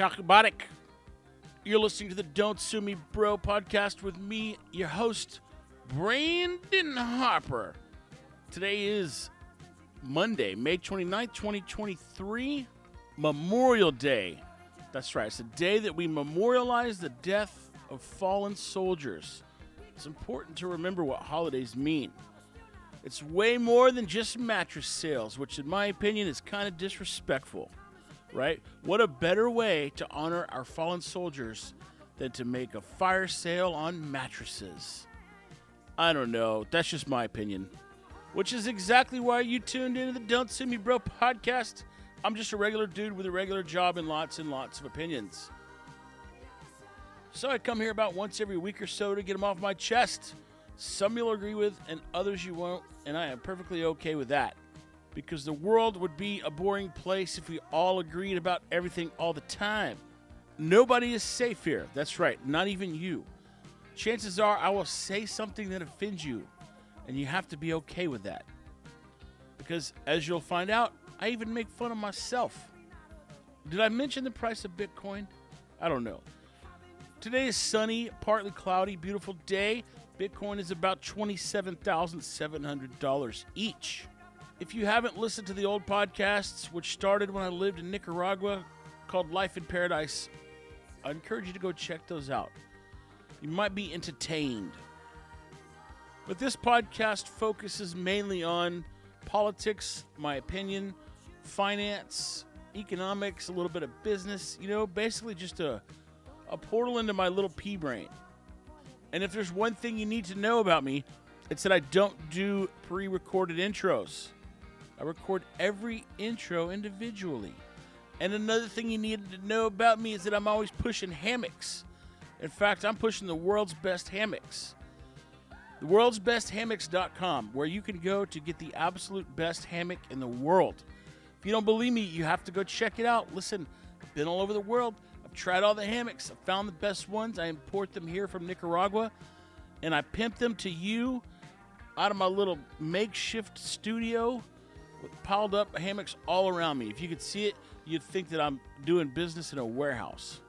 Shakabatic. You're listening to the Don't Sue Me Bro podcast with me, your host, Brandon Harper. Today is Monday, May 29th, 2023, Memorial Day. That's right, it's the day that we memorialize the death of fallen soldiers. It's important to remember what holidays mean. It's way more than just mattress sales, which, in my opinion, is kind of disrespectful, right? What a better way to honor our fallen soldiers than to make a fire sale on mattresses? I don't know. That's just my opinion, which is exactly why you tuned into the Don't Sue Me Bro podcast. I'm just a regular dude with a regular job and lots and lots of opinions. So I come here about once every week or so to get them off my chest. Some you'll agree with, and others you won't, and I am perfectly okay with that. Because the world would be a boring place if we all agreed about everything all the time. Nobody is safe here. That's right, not even you. Chances are I will say something that offends you, and you have to be okay with that. Because as you'll find out, I even make fun of myself. Did I mention the price of Bitcoin? I don't know. Today is sunny, partly cloudy, beautiful day. Bitcoin is about $27,700 each. If you haven't listened to the old podcasts, which started when I lived in Nicaragua, called Life in Paradise, I encourage you to go check those out. You might be entertained. But this podcast focuses mainly on politics, my opinion, finance, economics, a little bit of business, you know, basically just a, a portal into my little pea brain. And if there's one thing you need to know about me, it's that I don't do pre recorded intros. I record every intro individually. And another thing you need to know about me is that I'm always pushing hammocks. In fact, I'm pushing the world's best hammocks. The world's best hammocks.com, where you can go to get the absolute best hammock in the world. If you don't believe me, you have to go check it out. Listen, I've been all over the world. I've tried all the hammocks. I found the best ones. I import them here from Nicaragua, and I pimp them to you out of my little makeshift studio with piled up hammocks all around me. If you could see it, you'd think that I'm doing business in a warehouse.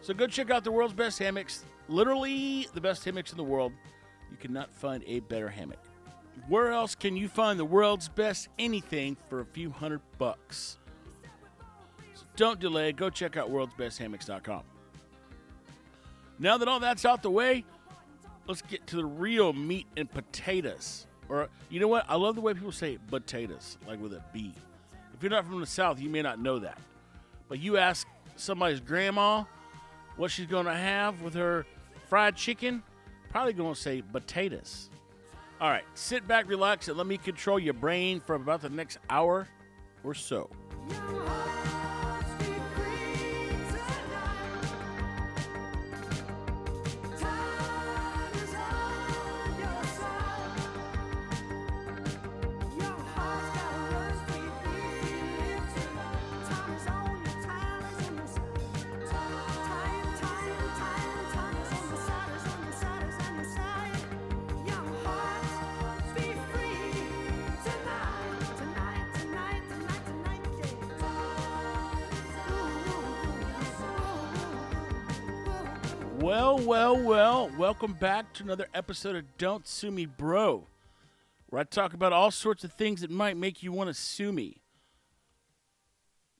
So go check out the world's best hammocks. Literally the best hammocks in the world. You cannot find a better hammock. Where else can you find the world's best anything for a few hundred bucks? So don't delay. Go check out worldsbesthammocks.com. Now that all that's out the way, let's get to the real meat and potatoes. Or, you know what? I love the way people say potatoes, like with a B. If you're not from the South, you may not know that. But you ask somebody's grandma what she's going to have with her fried chicken, probably going to say potatoes. All right, sit back, relax, and let me control your brain for about the next hour or so. Well, well, welcome back to another episode of Don't Sue Me Bro, where I talk about all sorts of things that might make you want to sue me.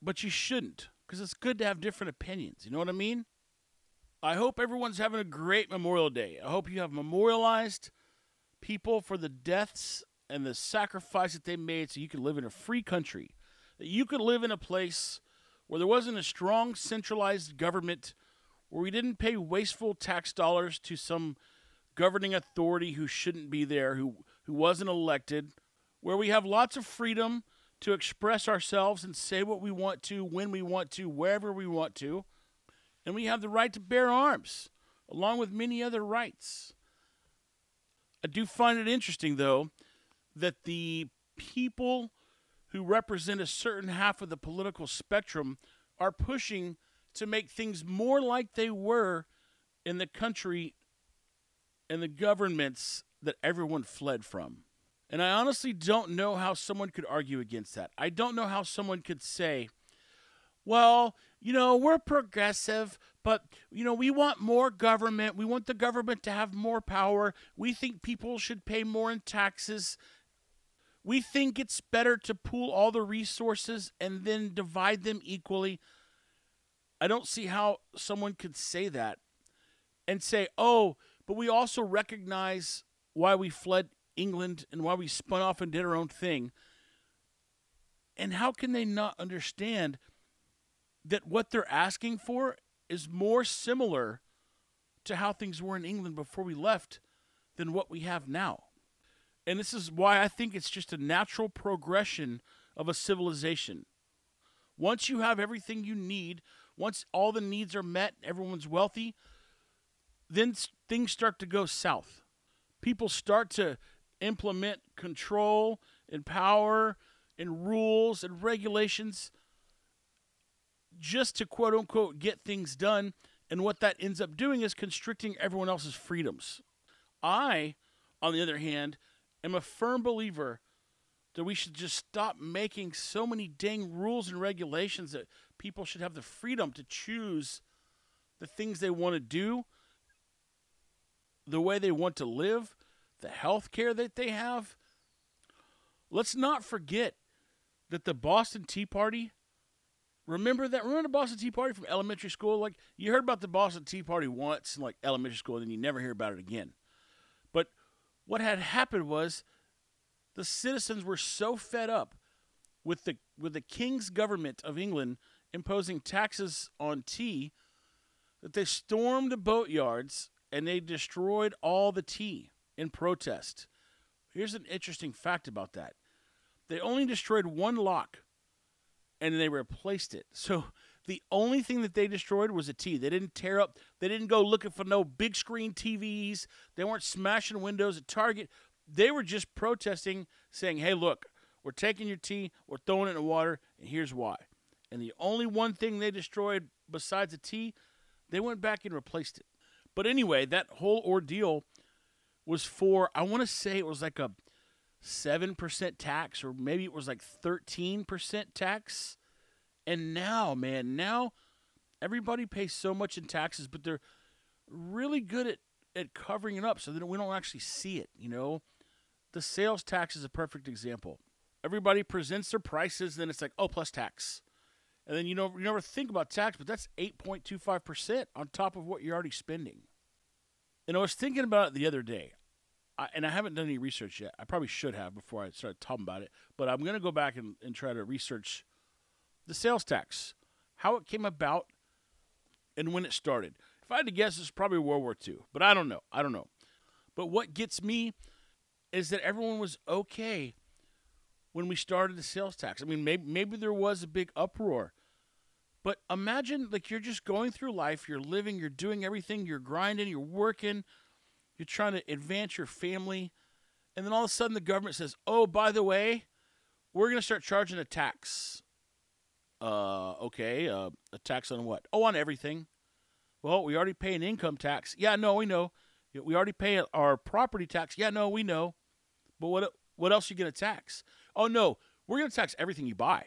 But you shouldn't, because it's good to have different opinions. You know what I mean? I hope everyone's having a great Memorial Day. I hope you have memorialized people for the deaths and the sacrifice that they made so you could live in a free country. That you could live in a place where there wasn't a strong centralized government where we didn't pay wasteful tax dollars to some governing authority who shouldn't be there, who, who wasn't elected, where we have lots of freedom to express ourselves and say what we want to, when we want to, wherever we want to, and we have the right to bear arms, along with many other rights. I do find it interesting, though, that the people who represent a certain half of the political spectrum are pushing to make things more like they were in the country and the governments that everyone fled from. And I honestly don't know how someone could argue against that. I don't know how someone could say, well, you know, we're progressive, but, you know, we want more government. We want the government to have more power. We think people should pay more in taxes. We think it's better to pool all the resources and then divide them equally. I don't see how someone could say that and say, oh, but we also recognize why we fled England and why we spun off and did our own thing. And how can they not understand that what they're asking for is more similar to how things were in England before we left than what we have now? And this is why I think it's just a natural progression of a civilization. Once you have everything you need, once all the needs are met, everyone's wealthy, then things start to go south. People start to implement control and power and rules and regulations just to quote unquote get things done. And what that ends up doing is constricting everyone else's freedoms. I, on the other hand, am a firm believer that we should just stop making so many dang rules and regulations that people should have the freedom to choose the things they want to do, the way they want to live, the health care that they have. Let's not forget that the Boston Tea Party Remember that? Remember the Boston Tea Party from elementary school? Like you heard about the Boston Tea Party once in like elementary school, and then you never hear about it again. But what had happened was the citizens were so fed up with the with the king's government of England imposing taxes on tea that they stormed the boatyards and they destroyed all the tea in protest. Here's an interesting fact about that. They only destroyed one lock and they replaced it. So the only thing that they destroyed was a tea. They didn't tear up. They didn't go looking for no big screen TVs. They weren't smashing windows at Target. They were just protesting, saying, "Hey, look, we're taking your tea, we're throwing it in the water, and here's why." And the only one thing they destroyed besides the tea, they went back and replaced it. But anyway, that whole ordeal was for I want to say it was like a 7% tax or maybe it was like 13% tax. And now, man, now everybody pays so much in taxes, but they're really good at, at covering it up so that we don't actually see it, you know? The sales tax is a perfect example. Everybody presents their prices, then it's like, oh, plus tax. And then you know you never think about tax, but that's 8.25% on top of what you're already spending. And I was thinking about it the other day. I, and I haven't done any research yet. I probably should have before I started talking about it. But I'm going to go back and, and try to research the sales tax, how it came about, and when it started. If I had to guess, it's probably World War II, but I don't know. I don't know. But what gets me is that everyone was okay when we started the sales tax. I mean, maybe maybe there was a big uproar, but imagine like you're just going through life, you're living, you're doing everything, you're grinding, you're working you're trying to advance your family, and then all of a sudden the government says, "Oh, by the way, we're going to start charging a tax." Uh, okay, uh, a tax on what? Oh, on everything. Well, we already pay an income tax. Yeah, no, we know. We already pay our property tax. Yeah, no, we know. But what what else are you going to tax? Oh no, we're going to tax everything you buy.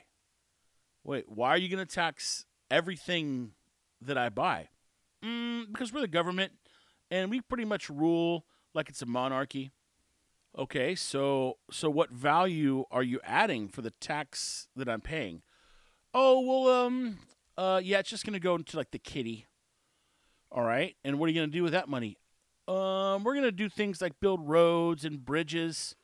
Wait, why are you going to tax everything that I buy? Mm, because we're the government and we pretty much rule like it's a monarchy. Okay, so so what value are you adding for the tax that I'm paying? Oh well, um, uh, yeah, it's just gonna go into like the kitty. All right, and what are you gonna do with that money? Um, we're gonna do things like build roads and bridges.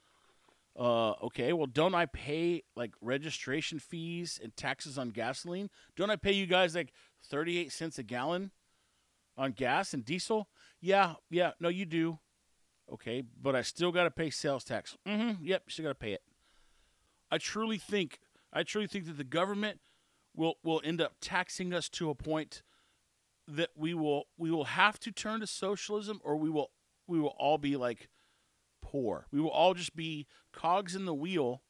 Uh, okay, well, don't I pay like registration fees and taxes on gasoline? Don't I pay you guys like thirty-eight cents a gallon on gas and diesel? Yeah, yeah, no, you do. Okay, but I still got to pay sales tax. Mm-hmm. Yep, still got to pay it. I truly think, I truly think that the government will will end up taxing us to a point that we will we will have to turn to socialism, or we will we will all be like poor. We will all just be cogs in the wheel,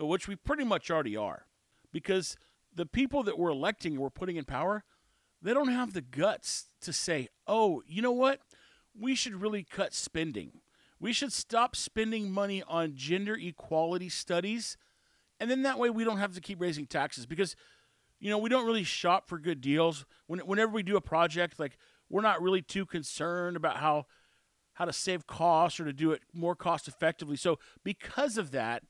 uh, which we pretty much already are, because the people that we're electing and we're putting in power, they don't have the guts to say, oh, you know what? We should really cut spending. We should stop spending money on gender equality studies. And then that way we don't have to keep raising taxes because you know, we don't really shop for good deals. When, whenever we do a project, like we're not really too concerned about how how to save costs or to do it more cost effectively. So because of that,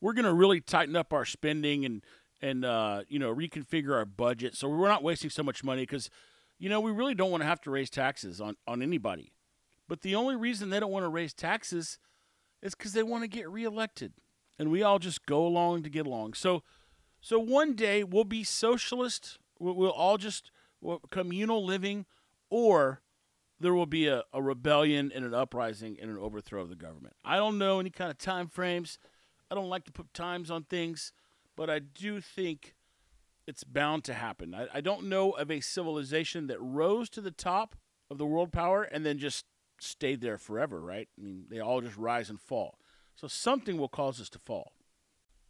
we're going to really tighten up our spending and and uh, you know reconfigure our budget so we're not wasting so much money because you know we really don't want to have to raise taxes on on anybody. But the only reason they don't want to raise taxes is because they want to get reelected, and we all just go along to get along. So so one day we'll be socialist. We'll, we'll all just communal living, or there will be a, a rebellion and an uprising and an overthrow of the government. I don't know any kind of time frames. I don't like to put times on things, but I do think it's bound to happen. I, I don't know of a civilization that rose to the top of the world power and then just stayed there forever, right? I mean, they all just rise and fall. So something will cause us to fall.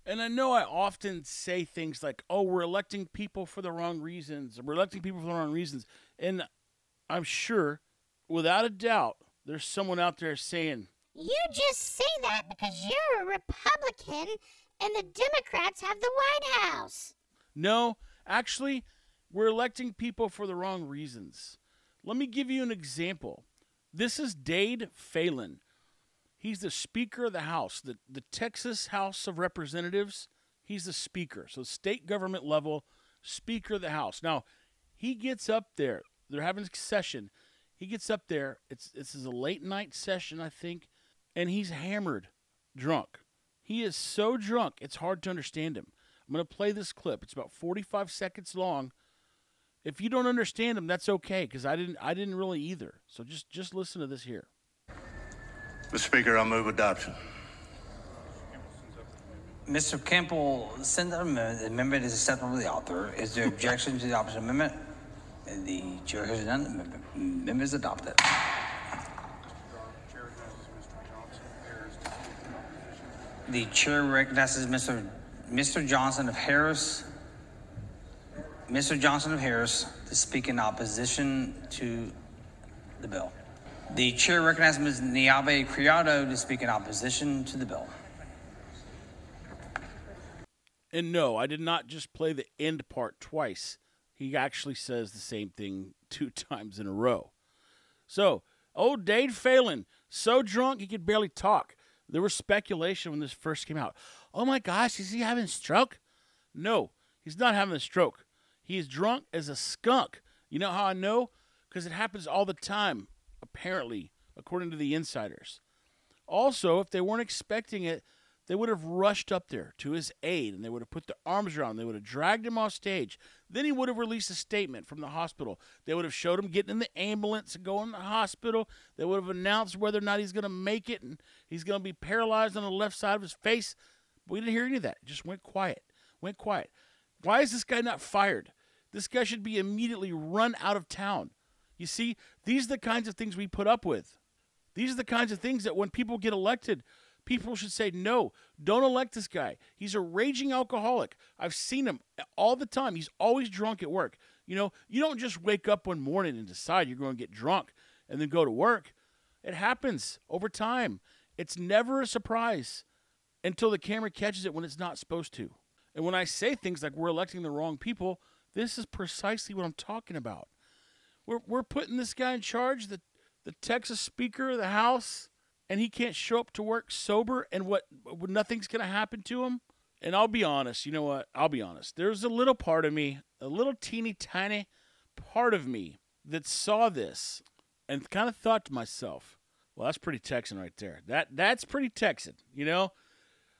And I know I often say things like, oh, we're electing people for the wrong reasons. We're electing people for the wrong reasons. And I'm sure, without a doubt, there's someone out there saying, you just say that because you're a Republican and the Democrats have the White House. No, actually, we're electing people for the wrong reasons. Let me give you an example. This is Dade Phelan. He's the Speaker of the House, the, the Texas House of Representatives. He's the Speaker, so state government level Speaker of the House. Now, he gets up there. They're having a session. He gets up there. It's this is a late night session, I think and he's hammered drunk. He is so drunk, it's hard to understand him. I'm going to play this clip. It's about 45 seconds long. If you don't understand him, that's okay cuz I didn't I didn't really either. So just just listen to this here. Mr. Speaker, I move adoption. Mr. Campbell, send the amendment. The amendment is acceptable to the author. Is there objection to the opposite amendment? The chair has none. Is adopted. The chair recognizes Mr. Mr. Johnson of Harris. Mr. Johnson of Harris to speak in opposition to the bill. The chair recognizes Ms. Neave Criado to speak in opposition to the bill. And no, I did not just play the end part twice. He actually says the same thing two times in a row. So, old Dade Phelan, so drunk he could barely talk. There was speculation when this first came out. Oh my gosh, is he having a stroke? No, he's not having a stroke. He is drunk as a skunk. You know how I know? Because it happens all the time, apparently, according to the insiders. Also, if they weren't expecting it, they would have rushed up there to his aid and they would have put their arms around him. They would have dragged him off stage. Then he would have released a statement from the hospital. They would have showed him getting in the ambulance and going to the hospital. They would have announced whether or not he's going to make it and he's going to be paralyzed on the left side of his face. But we didn't hear any of that. It just went quiet. Went quiet. Why is this guy not fired? This guy should be immediately run out of town. You see, these are the kinds of things we put up with. These are the kinds of things that when people get elected, people should say, no, don't elect this guy. He's a raging alcoholic. I've seen him all the time. He's always drunk at work. You know, you don't just wake up one morning and decide you're going to get drunk and then go to work. It happens over time. It's never a surprise until the camera catches it when it's not supposed to. And when I say things like we're electing the wrong people, this is precisely what I'm talking about. We're, we're putting this guy in charge, the, the Texas Speaker of the House and he can't show up to work sober and what nothing's going to happen to him? And i'll be honest you know what? I'll be honest. There's a little part of me a little teeny tiny part of me that saw this and kind of thought to myself well that's pretty texan right there. That that's pretty texan you know?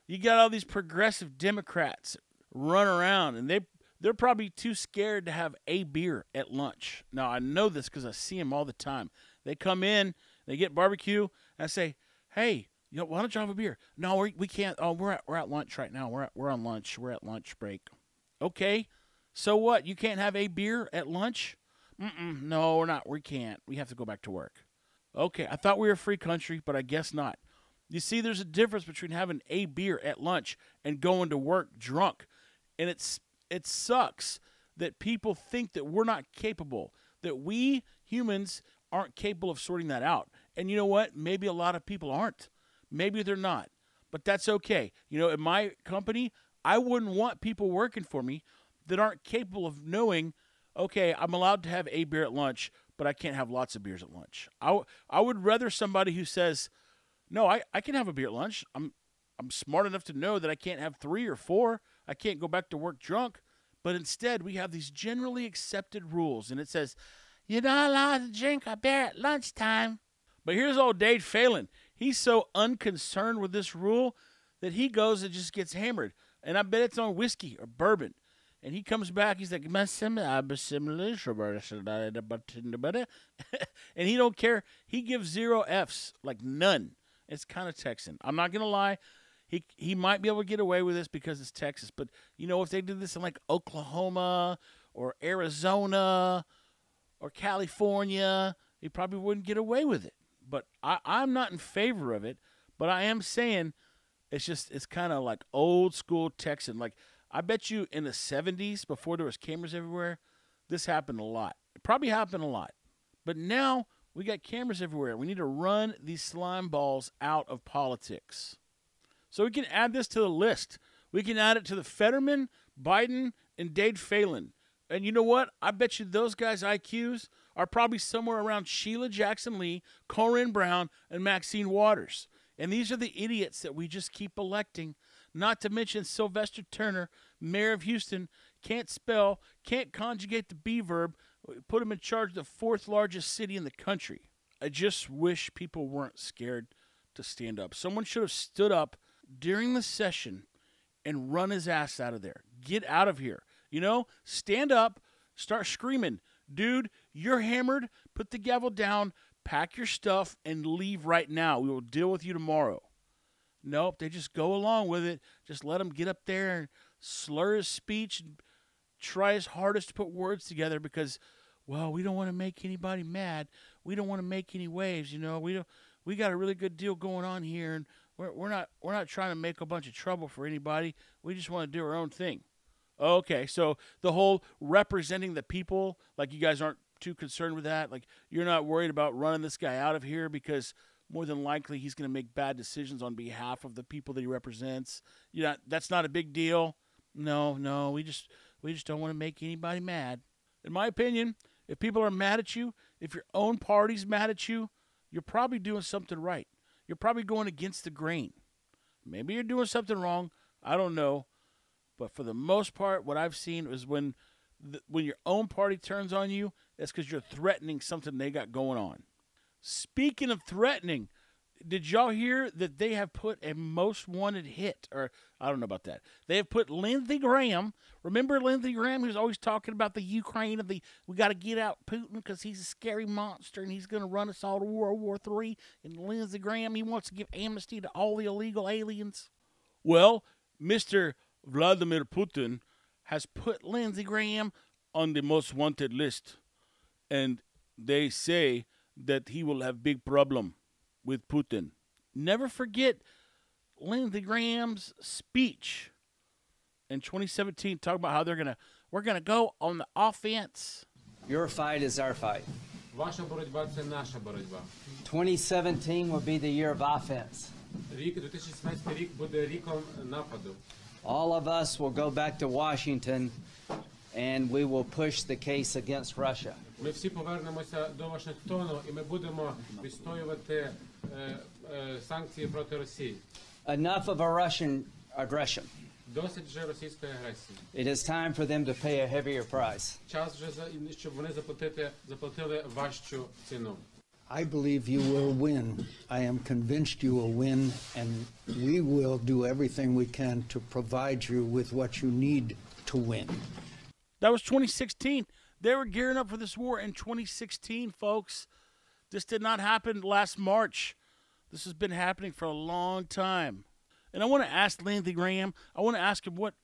You got all these progressive democrats run around and they they're probably too scared to have a beer at lunch. Now i know this because i see them all the time. They come in they get barbecue and I say, hey, you know, why don't you have a beer? No, we, we can't. Oh, we're at, we're at lunch right now. We're at, we're on lunch. We're at lunch break. Okay. So what? You can't have a beer at lunch? Mm-mm, no, we're not. We can't. We have to go back to work. Okay. I thought we were a free country, but I guess not. You see, there's a difference between having a beer at lunch and going to work drunk. And it's it sucks that people think that we're not capable, that we humans aren't capable of sorting that out. And you know what? Maybe a lot of people aren't. Maybe they're not. But that's okay. You know, in my company, I wouldn't want people working for me that aren't capable of knowing, okay, I'm allowed to have a beer at lunch, but I can't have lots of beers at lunch. I, w- I would rather somebody who says, no, I, I can have a beer at lunch. I'm I'm smart enough to know that I can't have three or four. I can't go back to work drunk. But instead, we have these generally accepted rules, and it says, you're not allowed to drink a beer at lunchtime. But here's old Dade Phelan. He's so unconcerned with this rule that he goes and just gets hammered. And I bet it's on whiskey or bourbon. And he comes back, he's like, and he don't care. He gives zero F's, like none. It's kind of Texan. I'm not gonna lie. He he might be able to get away with this because it's Texas, but you know if they did this in like Oklahoma or Arizona or California, he probably wouldn't get away with it. But I, I'm not in favor of it. But I am saying it's just it's kind of like old school Texan. Like I bet you in the 70s, before there was cameras everywhere, this happened a lot. It probably happened a lot. But now we got cameras everywhere. We need to run these slime balls out of politics. So we can add this to the list. We can add it to the Fetterman, Biden, and Dade Phelan. And you know what? I bet you those guys' IQs are probably somewhere around Sheila Jackson Lee, Corrine Brown, and Maxine Waters. And these are the idiots that we just keep electing. Not to mention Sylvester Turner, mayor of Houston, can't spell, can't conjugate the B verb, put him in charge of the fourth largest city in the country. I just wish people weren't scared to stand up. Someone should have stood up during the session and run his ass out of there. Get out of here. You know, stand up, start screaming, dude, you're hammered, put the gavel down, pack your stuff, and leave right now. We will deal with you tomorrow. Nope, they just go along with it. Just let him get up there and slur his speech and try his hardest to put words together because, well, we don't want to make anybody mad. We don't want to make any waves. You know, we don't. We got a really good deal going on here, and we're, we're not we're not trying to make a bunch of trouble for anybody. We just want to do our own thing. Okay, so the whole representing the people, like you guys aren't too concerned with that. Like you're not worried about running this guy out of here because more than likely he's going to make bad decisions on behalf of the people that he represents. You know, that's not a big deal. No, no, we just we just don't want to make anybody mad. In my opinion, if people are mad at you, if your own party's mad at you, you're probably doing something right. You're probably going against the grain. Maybe you're doing something wrong. I don't know. But for the most part, what I've seen is when the, when your own party turns on you, it's because you're threatening something they got going on. Speaking of threatening, did y'all hear that they have put a most wanted hit? Or I don't know about that. They have put Lindsey Graham. Remember Lindsey Graham? who's always talking about the Ukraine and the we got to get out Putin because he's a scary monster and he's going to run us all to World War Three. And Lindsey Graham he wants to give amnesty to all the illegal aliens. Well, Mister Vladimir Putin has put Lindsey Graham on the most wanted list, and they say that he will have big problem with Putin. Never forget Lindsey Graham's speech in 2017, talking about how they're gonna we're gonna go on the offense. Your fight is our fight. 2017 will be the year of offense Рік 2017 рік буде ріком нападу. All of us will go back to Washington and we will push the case against Russia. Ми всі повернемося до Вашингтону і ми будемо відстоювати е, е, санкції проти Росії. Enough of a Russian aggression. Досить вже російської агресії. It is time for them to pay a heavier price. Час вже за- щоб вони заплатити заплатили важчу ціну. I believe you will win. I am convinced you will win, and we will do everything we can to provide you with what you need to win. That was 2016. They were gearing up for this war in 2016, folks. This did not happen last March. This has been happening for a long time. And I want to ask Lindsey Graham, I want to ask him what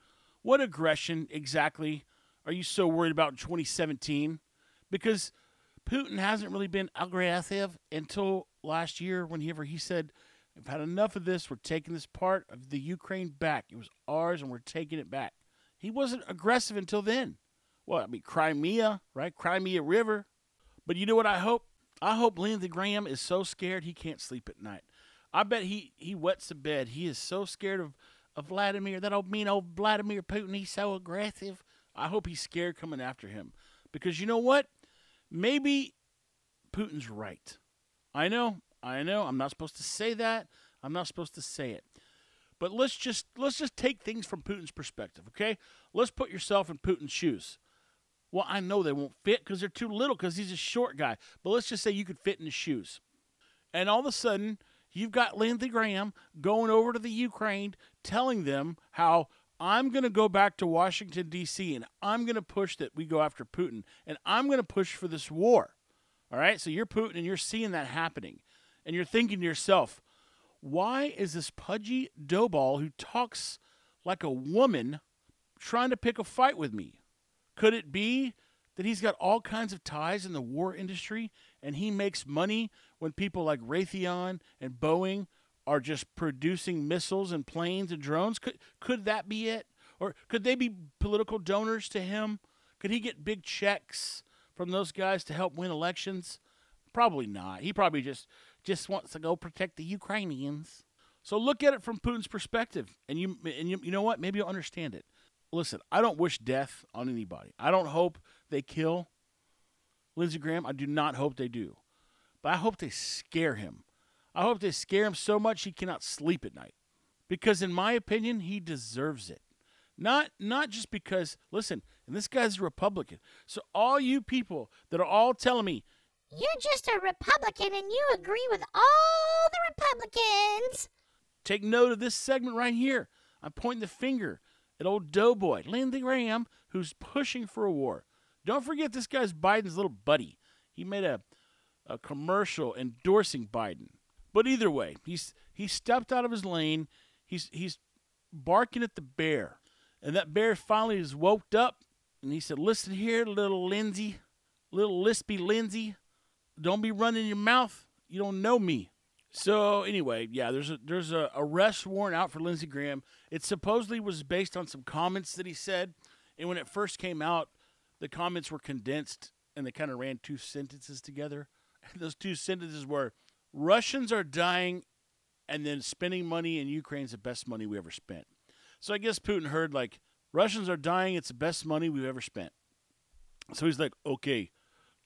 what aggression exactly are you so worried about in 2017? Because Putin hasn't really been aggressive until last year whenever he said, I've had enough of this. We're taking this part of the Ukraine back. It was ours and we're taking it back. He wasn't aggressive until then. Well, I mean, Crimea, right? Crimea River. But you know what I hope? I hope Lindsey Graham is so scared he can't sleep at night. I bet he, he wets the bed. He is so scared of, of Vladimir, that old mean old Vladimir Putin. He's so aggressive. I hope he's scared coming after him. Because you know what? Maybe Putin's right. I know, I know. I'm not supposed to say that. I'm not supposed to say it. But let's just let's just take things from Putin's perspective, okay? Let's put yourself in Putin's shoes. Well, I know they won't fit because they're too little because he's a short guy. But let's just say you could fit in his shoes. And all of a sudden, you've got Lindsey Graham going over to the Ukraine telling them how I'm going to go back to Washington, D.C., and I'm going to push that we go after Putin. And I'm going to push for this war. All right? So you're Putin and you're seeing that happening. And you're thinking to yourself, why is this pudgy doughball who talks like a woman trying to pick a fight with me? Could it be that he's got all kinds of ties in the war industry and he makes money when people like Raytheon and Boeing are just producing missiles and planes and drones? Could could that be it? Or could they be political donors to him? Could he get big checks from those guys to help win elections? Probably not. He probably just just wants to go protect the Ukrainians. So look at it from Putin's perspective, and you and you, you know what? Maybe you'll understand it. Listen, I don't wish death on anybody. I don't hope they kill Lindsey Graham. I do not hope they do, but I hope they scare him. I hope they scare him so much he cannot sleep at night, because in my opinion, he deserves it. Not not just because. Listen, and this guy's a Republican. So all you people that are all telling me You're just a Republican and you agree with all the Republicans. Take note of this segment right here. I'm pointing the finger at old doughboy, Lindsey Graham, who's pushing for a war. Don't forget this guy's Biden's little buddy. He made a, a commercial endorsing Biden. But either way, he's he stepped out of his lane. He's he's barking at the bear. And that bear finally is woked up and he said, Listen here, little Lindsay, little lispy Lindsay. Don't be running your mouth. You don't know me. So anyway, yeah, there's a there's a arrest warrant out for Lindsey Graham. It supposedly was based on some comments that he said, and when it first came out, the comments were condensed and they kind of ran two sentences together. And those two sentences were Russians are dying and then spending money in Ukraine's the best money we ever spent. So I guess Putin heard like Russians are dying, it's the best money we've ever spent. So he's like, "Okay,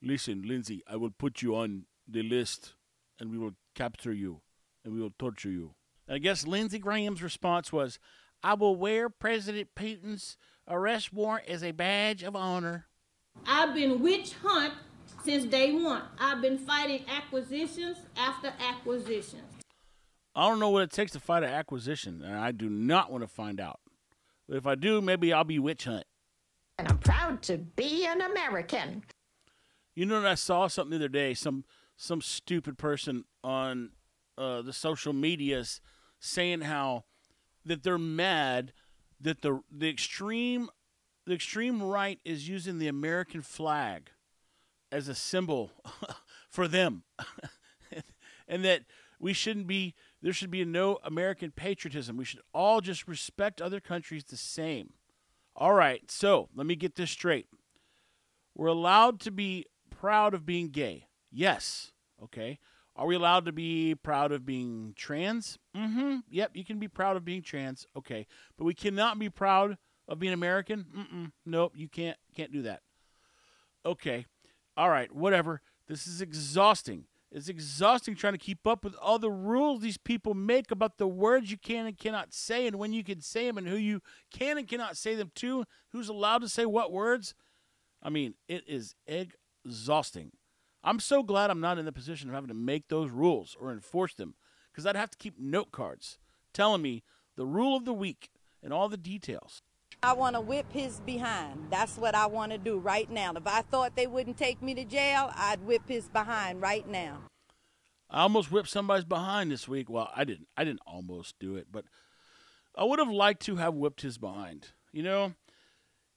listen, Lindsay, I will put you on the list and we will capture you and we will torture you. And I guess Lindsey Graham's response was, I will wear President Putin's arrest warrant as a badge of honor. I've been witch hunt since day one. I've been fighting acquisitions after acquisitions. I don't know what it takes to fight an acquisition, and I do not want to find out. But if I do, maybe I'll be witch hunt. And I'm proud to be an American. You know, I saw something the other day. Some some stupid person on uh, the social medias saying how that they're mad that the the extreme the extreme right is using the American flag as a symbol for them, and that we shouldn't be there should be no American patriotism. We should all just respect other countries the same. All right, so let me get this straight. We're allowed to be proud of being gay. Yes. Okay. Are we allowed to be proud of being trans? Mm-hmm. Yep, you can be proud of being trans. Okay. But we cannot be proud of being American? Mm-mm. Nope, you can't can't do that. Okay. All right, whatever. This is exhausting. It's exhausting trying to keep up with all the rules these people make about the words you can and cannot say and when you can say them and who you can and cannot say them to, who's allowed to say what words. I mean, it is exhausting. I'm so glad I'm not in the position of having to make those rules or enforce them because I'd have to keep note cards telling me the rule of the week and all the details. I want to whip his behind. That's what I want to do right now. If I thought they wouldn't take me to jail, I'd whip his behind right now. I almost whipped somebody's behind this week. Well, I didn't. I didn't almost do it, but I would have liked to have whipped his behind. You know,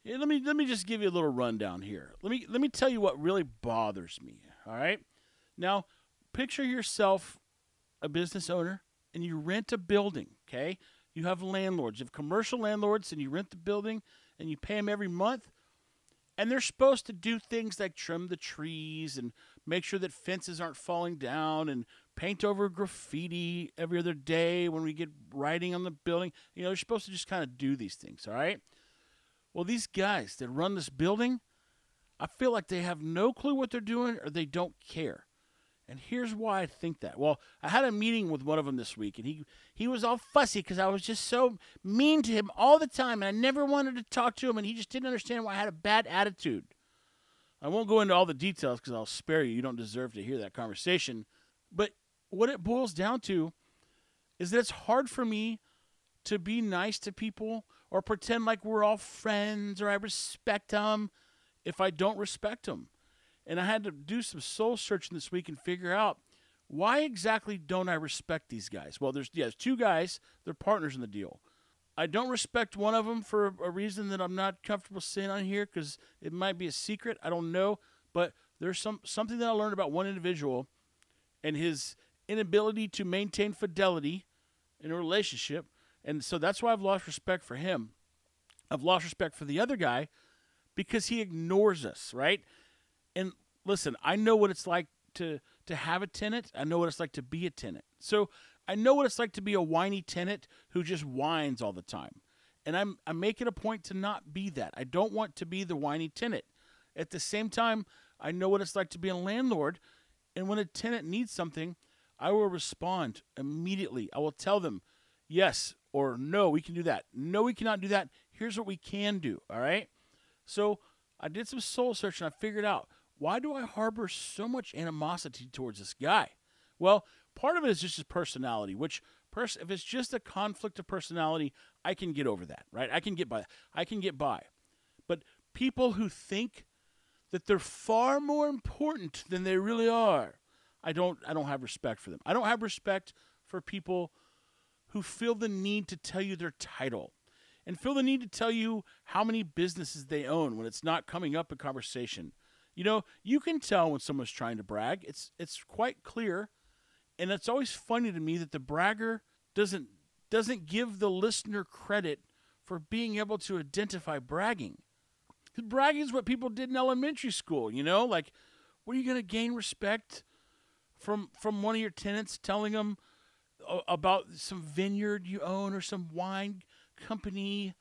yeah, let me let me just give you a little rundown here. Let me let me tell you what really bothers me. All right, now picture yourself a business owner and you rent a building. Okay, you have landlords, you have commercial landlords, and you rent the building and you pay them every month. And they're supposed to do things like trim the trees and make sure that fences aren't falling down and paint over graffiti every other day when we get writing on the building. You know, they're supposed to just kind of do these things, all right? Well, these guys that run this building, I feel like they have no clue what they're doing or they don't care. And here's why I think that. Well, I had a meeting with one of them this week, and he he was all fussy because I was just so mean to him all the time, and I never wanted to talk to him, and he just didn't understand why I had a bad attitude. I won't go into all the details because I'll spare you. You don't deserve to hear that conversation. But what it boils down to is that it's hard for me to be nice to people or pretend like we're all friends or I respect them if I don't respect them. And I had to do some soul searching this week and figure out why exactly don't I respect these guys? Well, there's yeah, two guys, they're partners in the deal. I don't respect one of them for a reason that I'm not comfortable saying on here because it might be a secret. I don't know, but there's some something that I learned about one individual and his inability to maintain fidelity in a relationship, and so that's why I've lost respect for him. I've lost respect for the other guy because he ignores us, right? Listen, I know what it's like to to have a tenant. I know what it's like to be a tenant. So I know what it's like to be a whiny tenant who just whines all the time. And I'm I'm making a point to not be that. I don't want to be the whiny tenant. At the same time, I know what it's like to be a landlord, and when a tenant needs something, I will respond immediately. I will tell them, yes or no, we can do that. No, we cannot do that. Here's what we can do. All right. So I did some soul searching. I figured out why do I harbor so much animosity towards this guy? Well, part of it is just his personality, which pers- if it's just a conflict of personality, I can get over that, right? I can get by. I can get by. But people who think that they're far more important than they really are, I don't I don't have respect for them. I don't have respect for people who feel the need to tell you their title and feel the need to tell you how many businesses they own when it's not coming up in conversation. You know, you can tell when someone's trying to brag. It's it's quite clear, and it's always funny to me that the bragger doesn't doesn't give the listener credit for being able to identify bragging. Bragging is what people did in elementary school, you know? Like, what are you going to gain respect from from one of your tenants telling them about some vineyard you own or some wine company?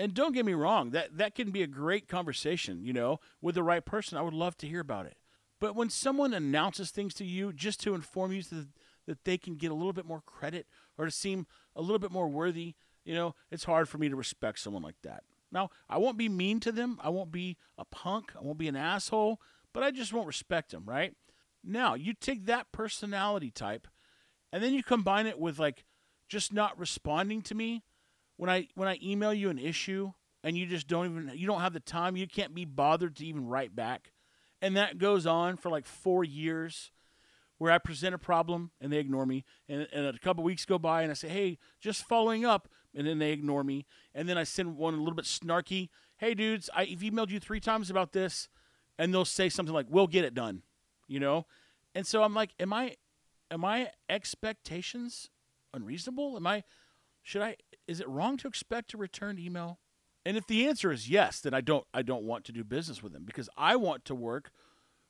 And don't get me wrong, that that can be a great conversation, you know, with the right person. I would love to hear about it. But when someone announces things to you just to inform you that, that they can get a little bit more credit or to seem a little bit more worthy, you know, it's hard for me to respect someone like that. Now, I won't be mean to them. I won't be a punk. I won't be an asshole, but I just won't respect them, right? Now, you take that personality type and then you combine it with like just not responding to me when I when I email you an issue and you just don't even you don't have the time, you can't be bothered to even write back. And that goes on for like 4 years where I present a problem and they ignore me and, and a couple weeks go by and I say, "Hey, just following up." And then they ignore me. And then I send one a little bit snarky, "Hey dudes, I, have emailed you 3 times about this." And they'll say something like, "We'll get it done." You know? And so I'm like, "Am I am my expectations unreasonable? Am I should I is it wrong to expect a return email? And if the answer is yes, then I don't I don't want to do business with them because I want to work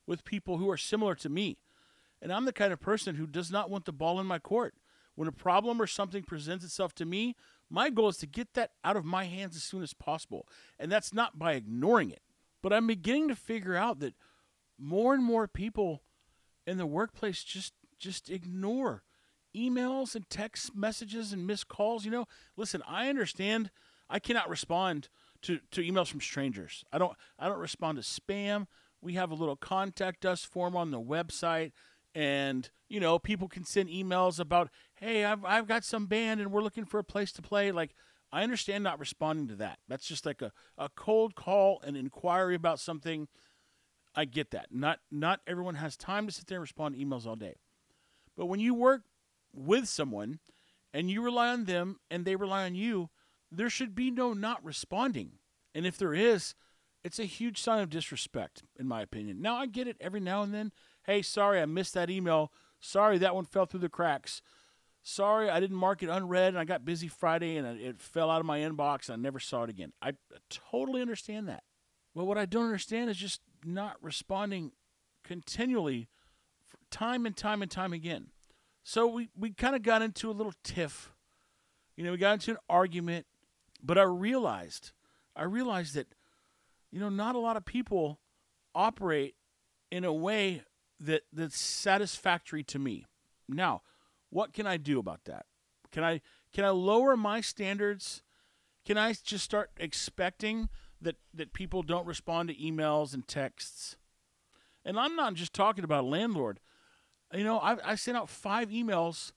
with people who are similar to me. And I'm the kind of person who does not want the ball in my court. When a problem or something presents itself to me, my goal is to get that out of my hands as soon as possible. And that's not by ignoring it. But I'm beginning to figure out that more and more people in the workplace just just ignore emails and text messages and missed calls. You know, listen, I understand I cannot respond to, to emails from strangers. I don't I don't respond to spam. We have a little contact us form on the website and you know people can send emails about hey I've, I've got some band and we're looking for a place to play like i understand not responding to that that's just like a, a cold call an inquiry about something i get that not not everyone has time to sit there and respond to emails all day but when you work with someone and you rely on them and they rely on you, there should be no not responding. And if there is, it's a huge sign of disrespect, in my opinion. Now, I get it every now and then. Hey, sorry, I missed that email. Sorry, that one fell through the cracks. Sorry, I didn't mark it unread and I got busy Friday and it fell out of my inbox and I never saw it again. I totally understand that. Well, what I don't understand is just not responding continually, time and time and time again. So we, we kind of got into a little tiff. You know, we got into an argument, but I realized, I realized that, you know, not a lot of people operate in a way that that's satisfactory to me. Now, what can I do about that? Can I can I lower my standards? Can I just start expecting that that people don't respond to emails and texts? And I'm not just talking about a landlord. You know, I, I sent out five emails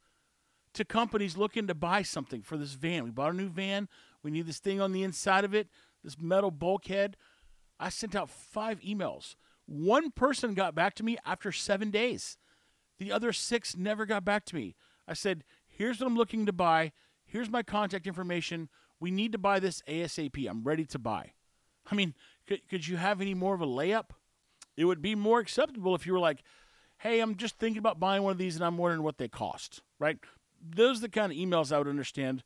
to companies looking to buy something for this van. We bought a new van. We need this thing on the inside of it, this metal bulkhead. I sent out five emails. One person got back to me after seven days. The other six never got back to me. I said, Here's what I'm looking to buy. Here's my contact information. We need to buy this ASAP. I'm ready to buy. I mean, could, could you have any more of a layup? It would be more acceptable if you were like, hey, I'm just thinking about buying one of these and I'm wondering what they cost, right? Those are the kind of emails I would understand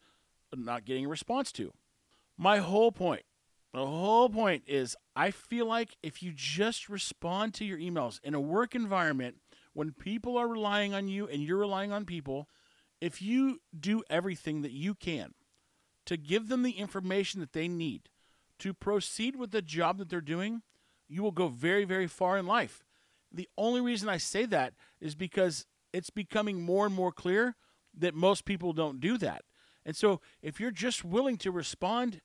not getting a response to. My whole point, the whole point is I feel like if you just respond to your emails in a work environment when people are relying on you and you're relying on people, if you do everything that you can to give them the information that they need to proceed with the job that they're doing, you will go very, very far in life. The only reason I say that is because it's becoming more and more clear that most people don't do that. And so, if you're just willing to respond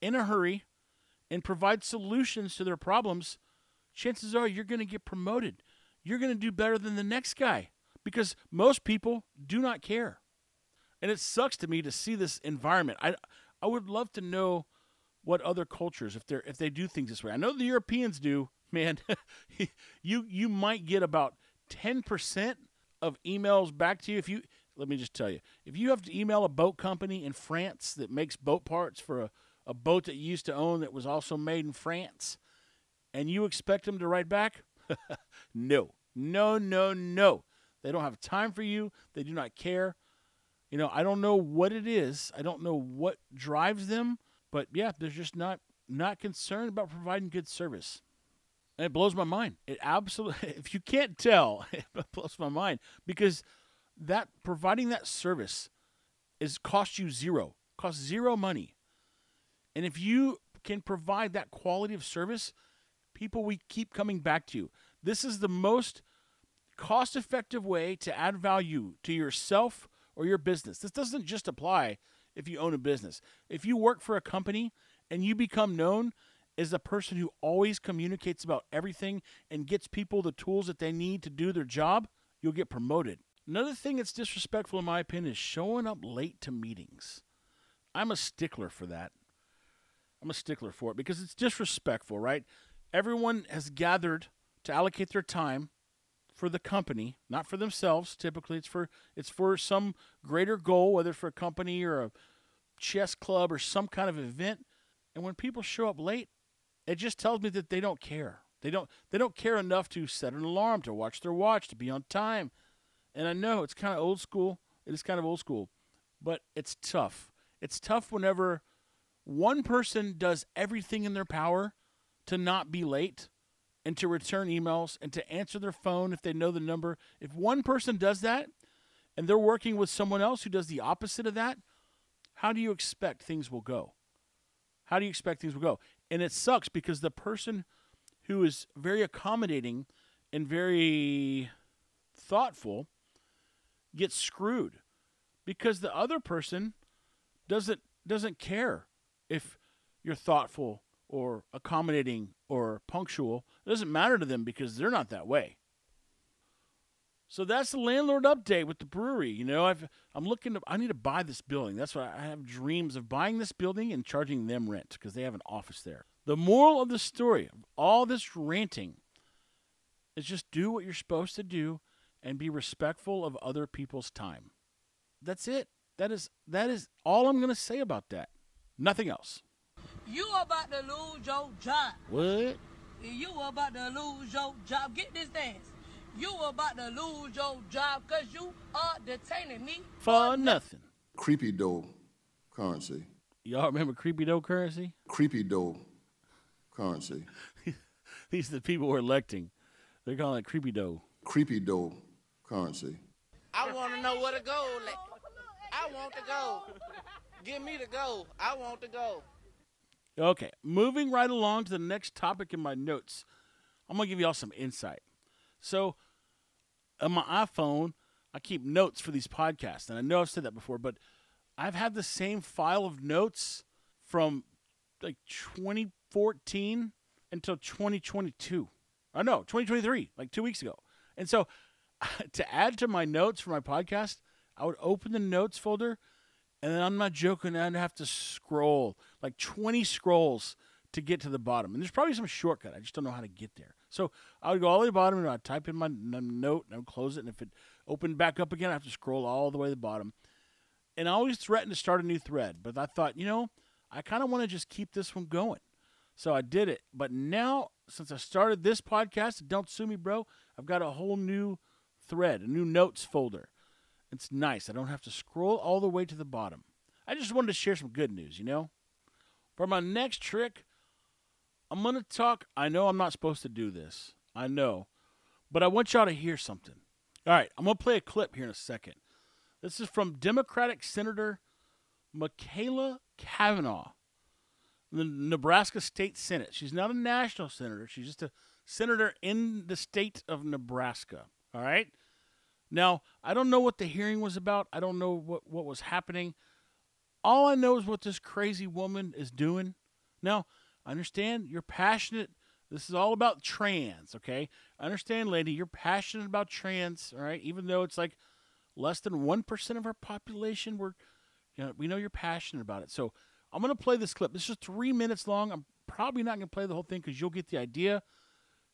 in a hurry and provide solutions to their problems, chances are you're going to get promoted. You're going to do better than the next guy because most people do not care. And it sucks to me to see this environment. I I would love to know what other cultures if they if they do things this way. I know the Europeans do. Man, you you might get about 10% of emails back to you if you let me just tell you. If you have to email a boat company in France that makes boat parts for a, a boat that you used to own that was also made in France and you expect them to write back? no. No, no, no. They don't have time for you. They do not care. You know, I don't know what it is. I don't know what drives them, but yeah, they're just not not concerned about providing good service. And it blows my mind. It absolutely if you can't tell, it blows my mind because that providing that service is cost you zero. Cost zero money. And if you can provide that quality of service, people we keep coming back to you. This is the most cost effective way to add value to yourself or your business. This doesn't just apply if you own a business. If you work for a company and you become known as a person who always communicates about everything and gets people the tools that they need to do their job, you'll get promoted. Another thing that's disrespectful, in my opinion, is showing up late to meetings. I'm a stickler for that. I'm a stickler for it because it's disrespectful, right? Everyone has gathered to allocate their time for the company, not for themselves. Typically, it's for it's for some greater goal, whether for a company or a chess club or some kind of event. And when people show up late, it just tells me that they don't care. They don't they don't care enough to set an alarm, to watch their watch, to be on time. And I know it's kind of old school. It is kind of old school, but it's tough. It's tough whenever one person does everything in their power to not be late and to return emails and to answer their phone if they know the number. If one person does that and they're working with someone else who does the opposite of that, how do you expect things will go? How do you expect things will go? And it sucks because the person who is very accommodating and very thoughtful gets screwed because the other person doesn't doesn't care if you're thoughtful or accommodating or punctual. It doesn't matter to them because they're not that way. So that's the landlord update with the brewery. You know, I've, I'm looking to, I need to buy this building. That's why I have dreams of buying this building and charging them rent because they have an office there. The moral of the story of all this ranting is just do what you're supposed to do and be respectful of other people's time. That's it. That is that is all I'm going to say about that. Nothing else. You about to lose your job. What? You about to lose your job. Get this dance. You about to lose your job because you are detaining me for nothing. Creepy dough currency. Y'all remember creepy dough currency? Creepy dough currency. These are the people we're electing. They're calling it creepy dough. Creepy dough currency. I want to know where to go. I want to go. Give me the go. I want to go. Okay, moving right along to the next topic in my notes. I'm going to give you all some insight. So, on my iPhone, I keep notes for these podcasts. And I know I've said that before, but I've had the same file of notes from like 2014 until 2022. Oh, know 2023, like two weeks ago. And so, to add to my notes for my podcast, I would open the notes folder, and then I'm not joking, I'd have to scroll like 20 scrolls to get to the bottom. And there's probably some shortcut. I just don't know how to get there. So I would go all the way to the bottom and I'd type in my note and I'd close it. And if it opened back up again, I have to scroll all the way to the bottom. And I always threatened to start a new thread. But I thought, you know, I kind of want to just keep this one going. So I did it. But now, since I started this podcast, Don't Sue Me, Bro, I've got a whole new thread, a new notes folder. It's nice. I don't have to scroll all the way to the bottom. I just wanted to share some good news, you know? For my next trick, I'm going to talk. I know I'm not supposed to do this. I know. But I want y'all to hear something. All right, I'm going to play a clip here in a second. This is from Democratic Senator Machaela Cavanaugh, the Nebraska State Senate. She's not a national senator, she's just a senator in the state of Nebraska. All right? Now, I don't know what the hearing was about. I don't know what, what was happening. All I know is what this crazy woman is doing. Now, understand you're passionate. This is all about trans, okay? Understand, lady, you're passionate about trans, all right? Even though it's like less than 1% of our population, we're, you know, we know you're passionate about it. So I'm going to play this clip. This is three minutes long. I'm probably not going to play the whole thing because you'll get the idea.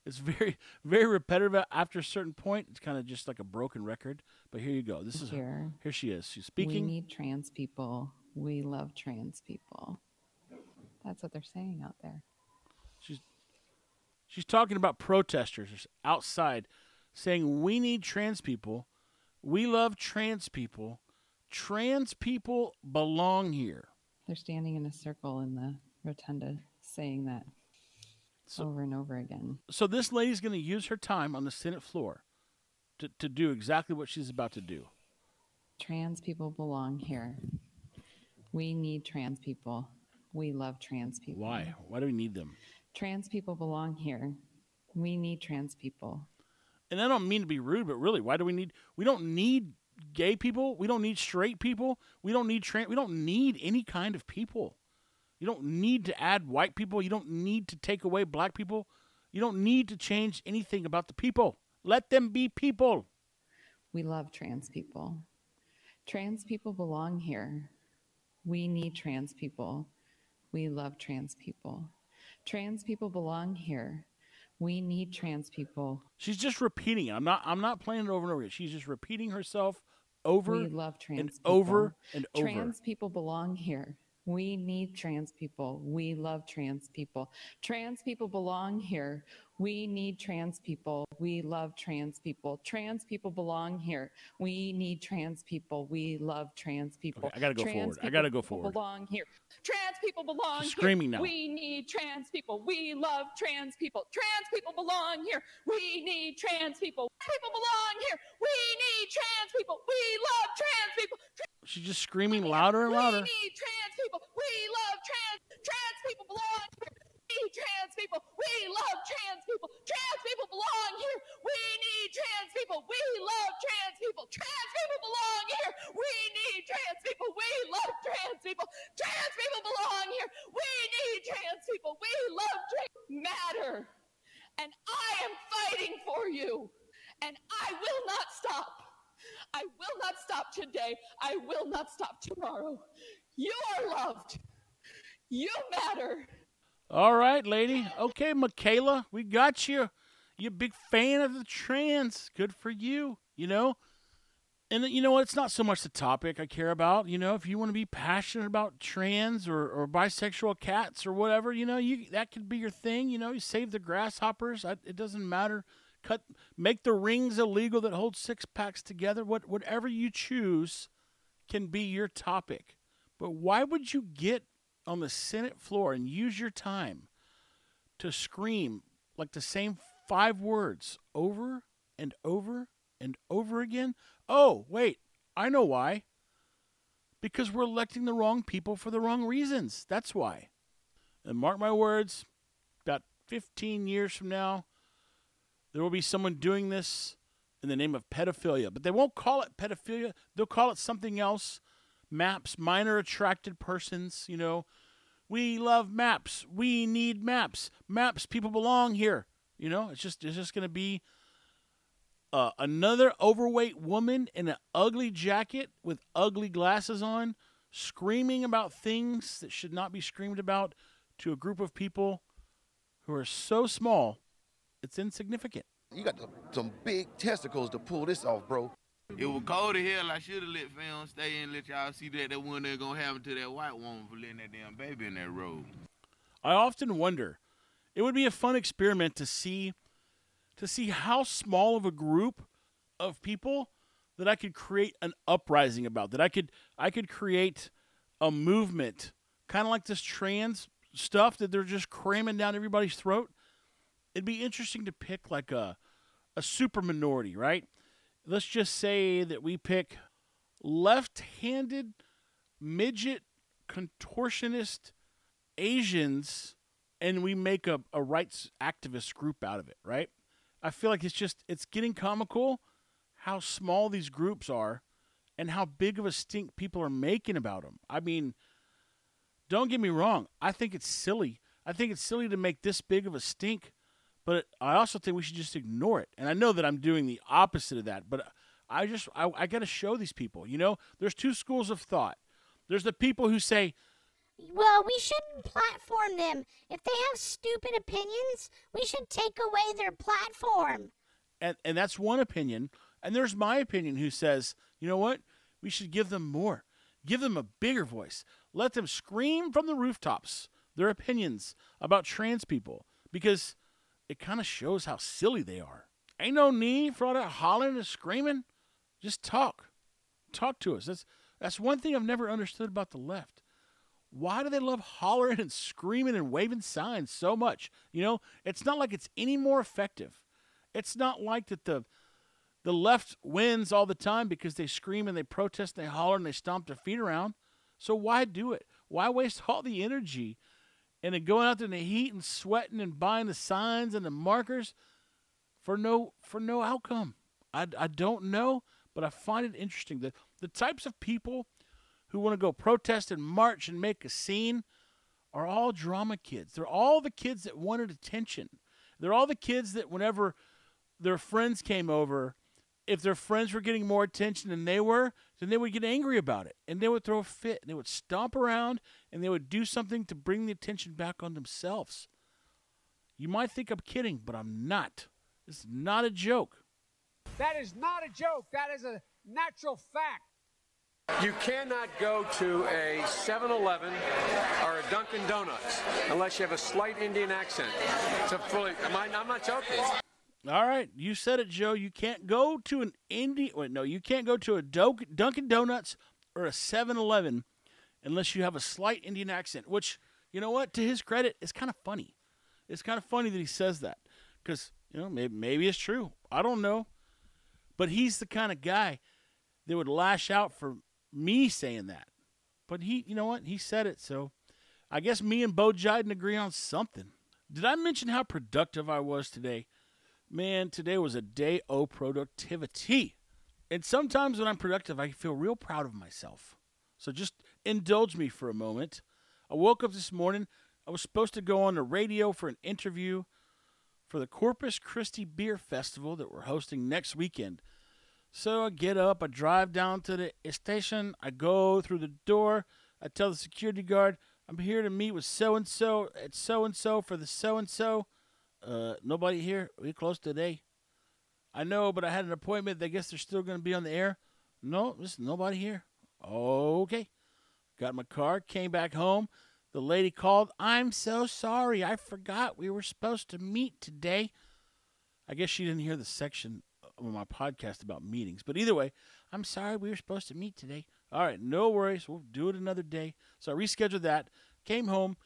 It's very, very repetitive after a certain point. It's kind of just like a broken record. But here you go. This is Here. Here she is. She's speaking. We need trans people. We love trans people. That's what they're saying out there. She's she's talking about protesters outside saying we need trans people. We love trans people. Trans people belong here. They're standing in a circle in the rotunda saying that over and over again. So this lady's going to use her time on the Senate floor to, to do exactly what she's about to do. Trans people belong here. We need trans people. We love trans people. Why? Why do we need them? Trans people belong here. We need trans people. And I don't mean to be rude, but really, why do we need? We don't need gay people. We don't need straight people. We don't need trans. We don't need any kind of people. You don't need to add white people. You don't need to take away black people. You don't need to change anything about the people. Let them be people. We love trans people. Trans people belong here. We need trans people. We love trans people. Trans people belong here. We need trans people. She's just repeating it. I'm not. I'm not playing it over and over again. She's just repeating herself over we love trans and people. over and over. Trans people belong here. We need trans people. We love trans people. Trans people belong here. We need trans people. We love trans people. Trans people belong here. We need trans people. We love trans people. Okay, I gotta go trans forward. I gotta go forward. Belong here. Trans people belong She's here. screaming now. We need trans people. We love trans people. Trans people belong here. We need trans people. People belong here. We need trans people. We love trans people. She's just screaming louder and louder. We need trans people. We love trans. Trans people belong here. We need trans people. We love trans people. Trans people belong here. We need trans people. We love trans people. Trans people belong here. We need trans people. We love trans people. Trans people belong here. We need trans people. We love trans matter. And I am fighting for you. And I will not stop. I will not stop today. I will not stop tomorrow. You are loved. You matter. All right, lady. Okay, Machaela, we got you. You're a big fan of the trans. Good for you. You know. And you know what? It's not so much the topic I care about. You know, if you want to be passionate about trans or, or bisexual cats or whatever, you know, you that could be your thing. You know, you save the grasshoppers. I, it doesn't matter. Cut, make the rings illegal that hold six packs together. What, whatever you choose, can be your topic. But why would you get on the Senate floor and use your time to scream like the same five words over and over and over again? Oh, wait, I know why. Because we're electing the wrong people for the wrong reasons. That's why. And mark my words, about 15 years from now, there will be someone doing this in the name of pedophilia. But they won't call it pedophilia, they'll call it something else. Maps, minor attracted persons, you know. We love maps. We need maps. Maps, people belong here. You know, it's just it's just going to be uh, another overweight woman in an ugly jacket with ugly glasses on, screaming about things that should not be screamed about to a group of people who are so small, it's insignificant. You got some big testicles to pull this off, bro. It was cold as hell. I should have let film stay and let y'all see that that one there gonna happen to that white woman for letting that damn baby in that road. I often wonder, it would be a fun experiment to see to see how small of a group of people that I could create an uprising about, that I could I could create a movement, kind of like this trans stuff that they're just cramming down everybody's throat. It'd be interesting to pick like a a super minority, right? Let's just say that we pick left-handed midget contortionist Asians and we make a, a rights activist group out of it, right? I feel like it's just it's getting comical how small these groups are and how big of a stink people are making about them. I mean, don't get me wrong. I think it's silly. I think it's silly to make this big of a stink, but I also think we should just ignore it. And I know that I'm doing the opposite of that, but I just I, I got to show these people. You know, there's two schools of thought. There's the people who say, Well, we shouldn't platform them. If they have stupid opinions, we should take away their platform. and and that's one opinion. And there's my opinion who says, you know what? We should give them more. Give them a bigger voice. Let them scream from the rooftops their opinions about trans people because it kind of shows how silly they are. Ain't no need for all that hollering and screaming. Just talk. Talk to us. That's that's one thing I've never understood about the left. Why do they love hollering and screaming and waving signs so much? You know, it's not like it's any more effective. It's not like that the the left wins all the time because they scream and they protest and they holler and they stomp their feet around. So why do it? Why waste all the energy and then going out there in the heat and sweating and buying the signs and the markers for no for no outcome? I, I don't know, but I find it interesting that the types of people who want to go protest and march and make a scene are all drama kids. They're all the kids that wanted attention. They're all the kids that whenever their friends came over, if their friends were getting more attention than they were, then they would get angry about it and they would throw a fit and they would stomp around and they would do something to bring the attention back on themselves. You might think I'm kidding, but I'm not. It's not a joke. That is not a joke. That is a natural fact. You cannot go to a 7 Eleven or a Dunkin' Donuts unless you have a slight Indian accent. To fully, am I, I'm not joking. All right, you said it, Joe. You can't go to an Indian. Wait, no, you can't go to a Do- Dunkin' Donuts or a 7-Eleven unless you have a slight Indian accent. Which, you know what? To his credit, it's kind of funny. It's kind of funny that he says that because you know maybe maybe it's true. I don't know, but he's the kind of guy that would lash out for me saying that. But he, you know what? He said it, so I guess me and Bo Jiden agree on something. Did I mention how productive I was today? Man, today was a day of productivity. And sometimes when I'm productive, I feel real proud of myself. So just indulge me for a moment. I woke up this morning. I was supposed to go on the radio for an interview for the Corpus Christi Beer Festival that we're hosting next weekend. So I get up, I drive down to the station, I go through the door, I tell the security guard, I'm here to meet with so and so at so and so for the so and so. Uh, nobody here. We closed today. I know, but I had an appointment. I guess they're still going to be on the air. No, there's nobody here. Okay. Got my car, came back home. The lady called. I'm so sorry. I forgot we were supposed to meet today. I guess she didn't hear the section of my podcast about meetings. But either way, I'm sorry we were supposed to meet today. All right, no worries. We'll do it another day. So I rescheduled that. Came home.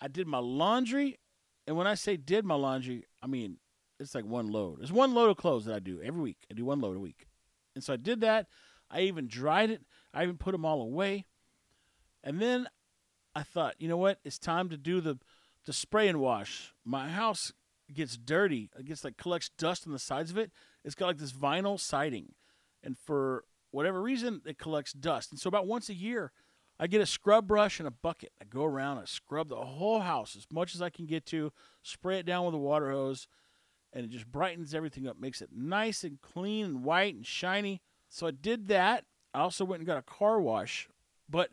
I did my laundry. And when I say did my laundry, I mean it's like one load. It's one load of clothes that I do every week. I do one load a week. And so I did that. I even dried it. I even put them all away. And then I thought, you know what? It's time to do the to spray and wash. My house gets dirty. It gets like collects dust on the sides of it. It's got like this vinyl siding, and for whatever reason, it collects dust. And so about once a year, I get a scrub brush and a bucket. I go around, I scrub the whole house as much as I can get to, spray it down with a water hose, and it just brightens everything up, makes it nice and clean and white and shiny. So I did that. I also went and got a car wash. But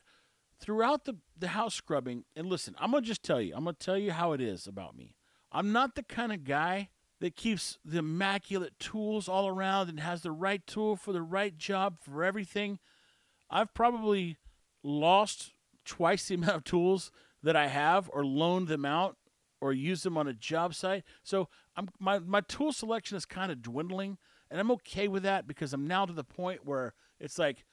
throughout the, the house scrubbing, and listen, I'm going to just tell you, I'm going to tell you how it is about me. I'm not the kind of guy that keeps the immaculate tools all around and has the right tool for the right job for everything. I've probably lost twice the amount of tools that I have or loaned them out or used them on a job site. So I'm my, my tool selection is kind of dwindling and I'm okay with that because I'm now to the point where it's like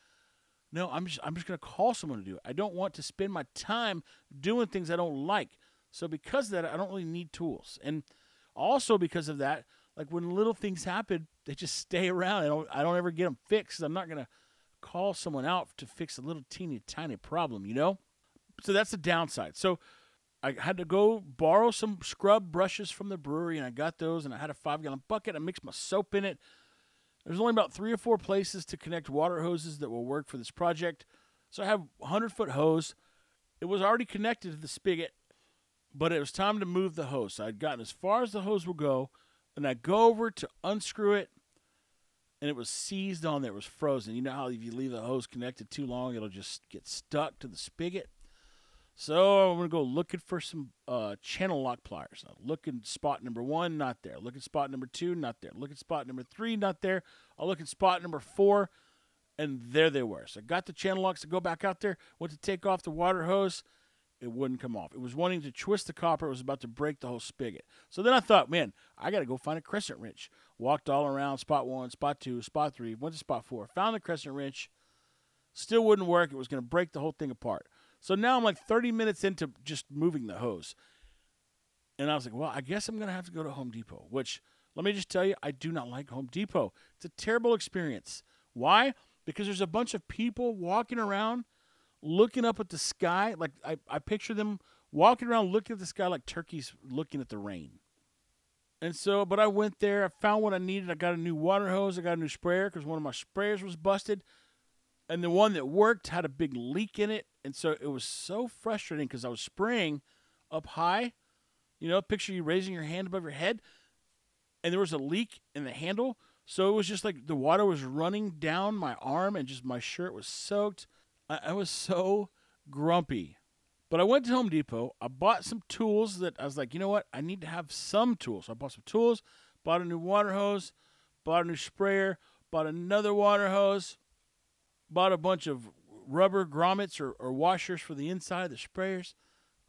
no, I'm just I'm just to call someone to do it. I don't want to spend my time doing things I don't like. So because of that, I don't really need tools. And also because of that, like when little things happen, they just stay around. I don't I don't ever get them fixed. I'm not to call someone out to fix a little teeny tiny problem, you know? So that's the downside. So I had to go borrow some scrub brushes from the brewery, and I got those, and I had a five gallon bucket. I mixed my soap in it. There's only about three or four places to connect water hoses that will work for this project. So I have a 100 foot hose. It was already connected to the spigot, but it was time to move the hose. So I'd gotten as far as the hose will go, and I go over to unscrew it, and it was seized on there. It was frozen. You know how if you leave the hose connected too long, it'll just get stuck to the spigot. So I'm gonna go looking for some uh, channel lock pliers. I look in spot number one, not there. Look at spot number two, not there. Look at spot number three, not there. I'll look at spot number four, and there they were. So I got the channel locks to go back out there. Went to take off the water hose. It wouldn't come off. It was wanting to twist the copper. It was about to break the whole spigot. So then I thought, man, I got to go find a crescent wrench. Walked all around spot one, spot two, spot three, went to spot four, found the crescent wrench. Still wouldn't work. It was going to break the whole thing apart. So now I'm like 30 minutes into just moving the hose. And I was like, well, I guess I'm going to have to go to Home Depot, which let me just tell you, I do not like Home Depot. It's a terrible experience. Why? Because there's a bunch of people walking around looking up at the sky. Like I, I picture them walking around looking at the sky like turkeys looking at the rain. And so, but I went there, I found what I needed. I got a new water hose, I got a new sprayer because one of my sprayers was busted. And the one that worked had a big leak in it. And so it was so frustrating because I was spraying up high. You know, picture you raising your hand above your head, and there was a leak in the handle. So it was just like the water was running down my arm, and just my shirt was soaked. I, I was so grumpy. But I went to Home Depot. I bought some tools that I was like, you know what? I need to have some tools. So I bought some tools, bought a new water hose, bought a new sprayer, bought another water hose, bought a bunch of rubber grommets or, or washers for the inside the sprayers.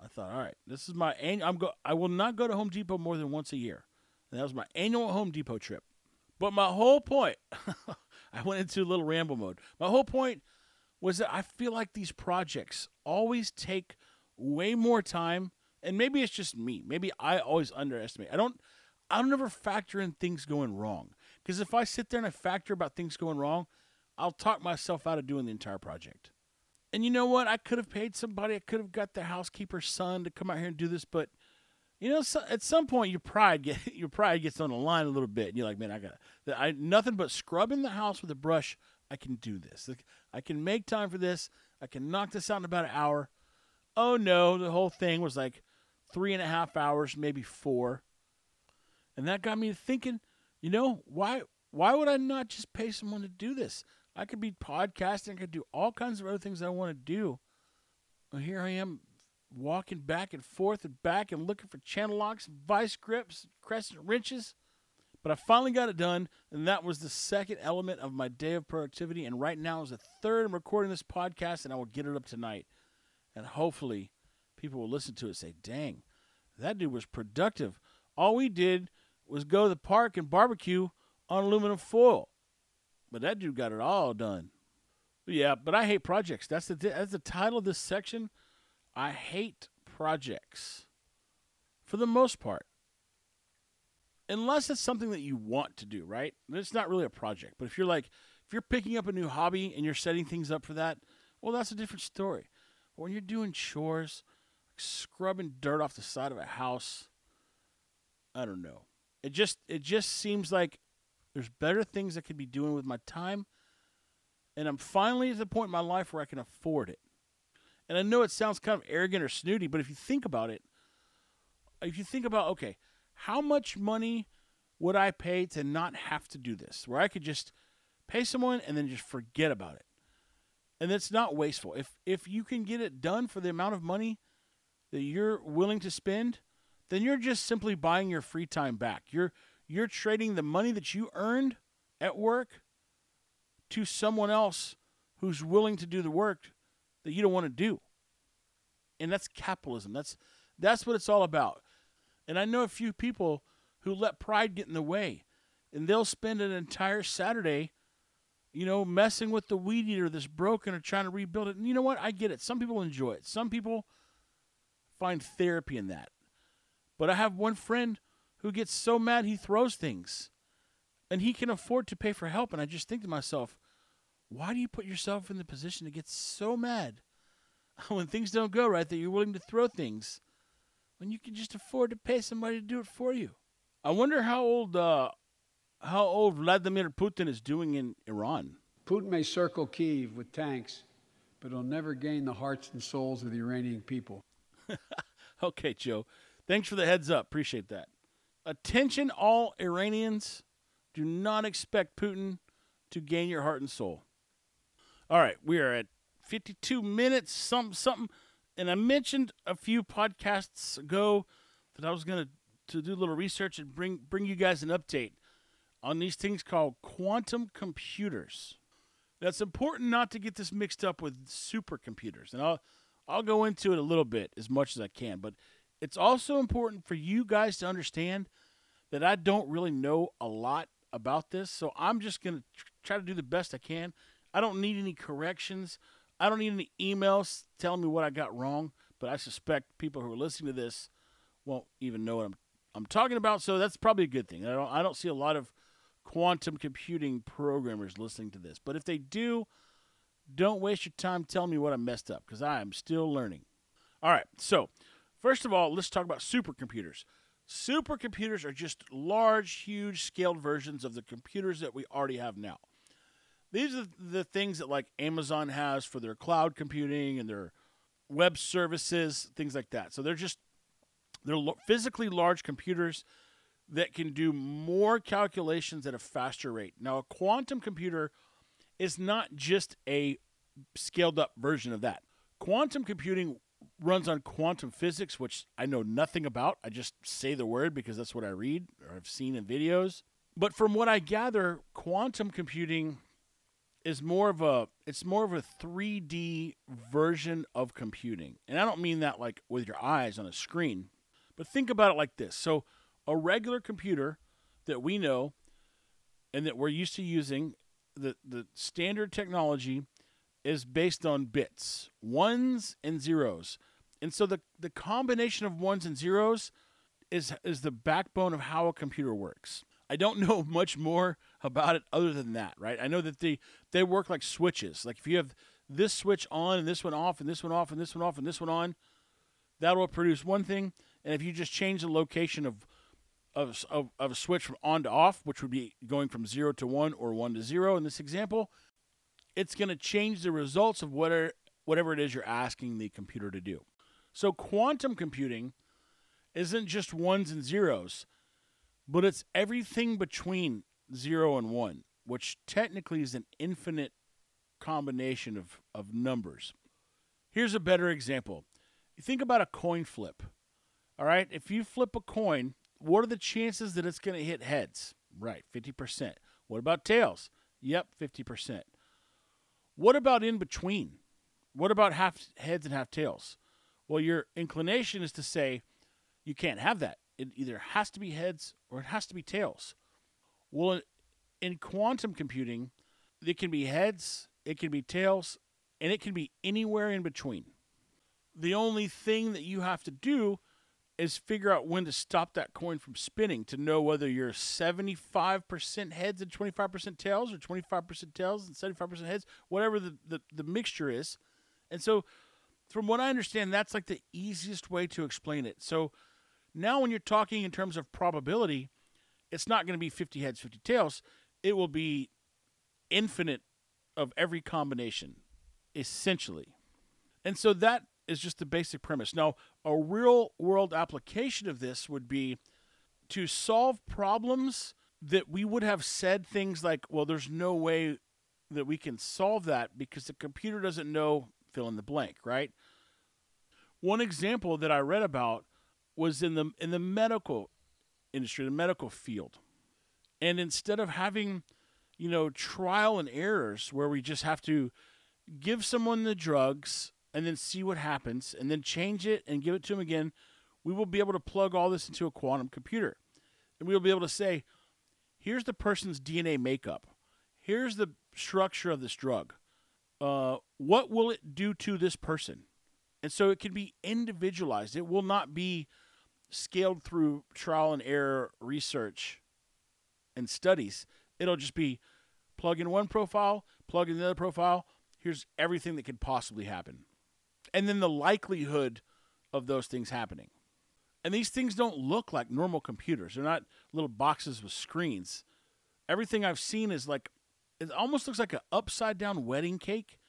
I thought, all right, this is my annual. I'm go. I will not go to Home Depot more than once a year. And that was my annual Home Depot trip. But my whole point, I went into a little ramble mode. My whole point was that I feel like these projects always take way more time, and maybe it's just me. Maybe I always underestimate. I don't. I don't ever factor in things going wrong because if I sit there and I factor about things going wrong, I'll talk myself out of doing the entire project. And you know what? I could have paid somebody. I could have got the housekeeper's son to come out here and do this, but you know, so, at some point your pride get your pride gets on the line a little bit. And you're like, man, I got I nothing but scrubbing the house with a brush. I can do this. I can make time for this. I can knock this out in about an hour. Oh no, the whole thing was like three and a half hours, maybe four. And that got me thinking, you know, why why would I not just pay someone to do this? I could be podcasting, I could do all kinds of other things I want to do. Well, here I am walking back and forth and back and looking for channel locks, vice grips, crescent wrenches. But I finally got it done, and that was the second element of my day of productivity. And right now is the third. I'm recording this podcast, and I will get it up tonight. And hopefully, people will listen to it and say, dang, that dude was productive. All we did was go to the park and barbecue on aluminum foil. But that dude got it all done. Yeah, but I hate projects. That's the that's the title of this section. I hate projects for the most part. Unless it's something that you want to do, right? It's not really a project. But if you're like if you're picking up a new hobby and you're setting things up for that, well that's a different story. But when you're doing chores, like scrubbing dirt off the side of a house. I don't know. It just it just seems like there's better things I could be doing with my time. And I'm finally at the point in my life where I can afford it. And I know it sounds kind of arrogant or snooty, but if you think about it, if you think about, okay, how much money would I pay to not have to do this? Where I could just pay someone and then just forget about it. And it's not wasteful. If if you can get it done for the amount of money that you're willing to spend, then you're just simply buying your free time back. You're you're trading the money that you earned at work to someone else who's willing to do the work that you don't want to do. And that's capitalism. That's that's what it's all about. And I know a few people who let pride get in the way. And they'll spend an entire Saturday, you know, messing with the weed eater that's broken or trying to rebuild it. And you know what? I get it. Some people enjoy it. Some people find therapy in that. But I have one friend who gets so mad he throws things. And he can afford to pay for help. And I just think to myself, why do you put yourself in the position to get so mad when things don't go right that you're willing to throw things when you can just afford to pay somebody to do it for you? I wonder how old uh, how old Vladimir Putin is doing in Iran. Putin may circle Kiev with tanks, but he'll never gain the hearts and souls of the Iranian people. okay, Joe. Thanks for the heads up. Appreciate that. Attention, all Iranians. Do not expect Putin to gain your heart and soul. All right, we are at 52 minutes, some something. And I mentioned a few podcasts ago that I was going to to do a little research and bring bring you guys an update on these things called quantum computers. That's important not to get this mixed up with supercomputers. And I'll I'll go into it a little bit as much as I can, but it's also important for you guys to understand that I don't really know a lot about this, so I'm just going to try to do the best I can. I don't need any corrections. I don't need any emails telling me what I got wrong, but I suspect people who are listening to this won't even know what I'm I'm talking about. So that's probably a good thing. I don't I don't see a lot of quantum computing programmers listening to this, but if they do, don't waste your time telling me what I messed up because I am still learning. All right, so first of all, let's talk about supercomputers. Supercomputers are just large, huge scaled versions of the computers that we already have now. These are the things that like Amazon has for their cloud computing and their web services, things like that. So they're just they're physically large computers that can do more calculations at a faster rate. Now, a quantum computer is not just a scaled up version of that. Quantum computing runs on quantum physics, which I know nothing about. I just say the word because that's what I read or I've seen in videos. But from what I gather, quantum computing is more of a it's more of a 3D version of computing. And I don't mean that like with your eyes on a screen, but think about it like this. So a regular computer that we know and that we're used to using, the the standard technology is based on bits, ones and zeros. And so the, the combination of ones and zeros is is the backbone of how a computer works. I don't know much more about it other than that, right? I know that they they work like switches. Like if you have this switch on and this one off and this one off and this one off and this one on, that will produce one thing. And if you just change the location of of, of, of a switch from on to off, which would be going from zero to one or one to zero in this example, it's going to change the results of whatever, whatever it is you're asking the computer to do. So, quantum computing isn't just ones and zeros, but it's everything between zero and one, which technically is an infinite combination of, of numbers. Here's a better example. You think about a coin flip. All right, if you flip a coin, what are the chances that it's going to hit heads? Right, 50%. What about tails? Yep, 50%. What about in between? What about half heads and half tails? Well, your inclination is to say you can't have that. It either has to be heads or it has to be tails. Well, in quantum computing, it can be heads, it can be tails, and it can be anywhere in between. The only thing that you have to do is figure out when to stop that coin from spinning to know whether you're 75% heads and 25% tails or 25% tails and 75% heads, whatever the, the, the mixture is. And so from what I understand, that's like the easiest way to explain it. So now when you're talking in terms of probability, it's not going to be 50 heads, 50 tails. It will be infinite of every combination, essentially. And so that is just the basic premise. Now, a real world application of this would be to solve problems that we would have said things like, well, there's no way that we can solve that because the computer doesn't know fill in the blank, right? One example that I read about was in the in the medical industry, the medical field. And instead of having, you know, trial and errors where we just have to give someone the drugs and then see what happens and then change it and give it to them again, we will be able to plug all this into a quantum computer. And we'll be able to say, here's the person's DNA makeup. Here's the structure of this drug. Uh, what will it do to this person? And so it can be individualized. It will not be scaled through trial and error research and studies. It'll just be plug in one profile, plug in the other profile. Here's everything that could possibly happen. And then the likelihood of those things happening. And these things don't look like normal computers. They're not little boxes with screens. Everything I've seen is like it almost looks like an upside down wedding cake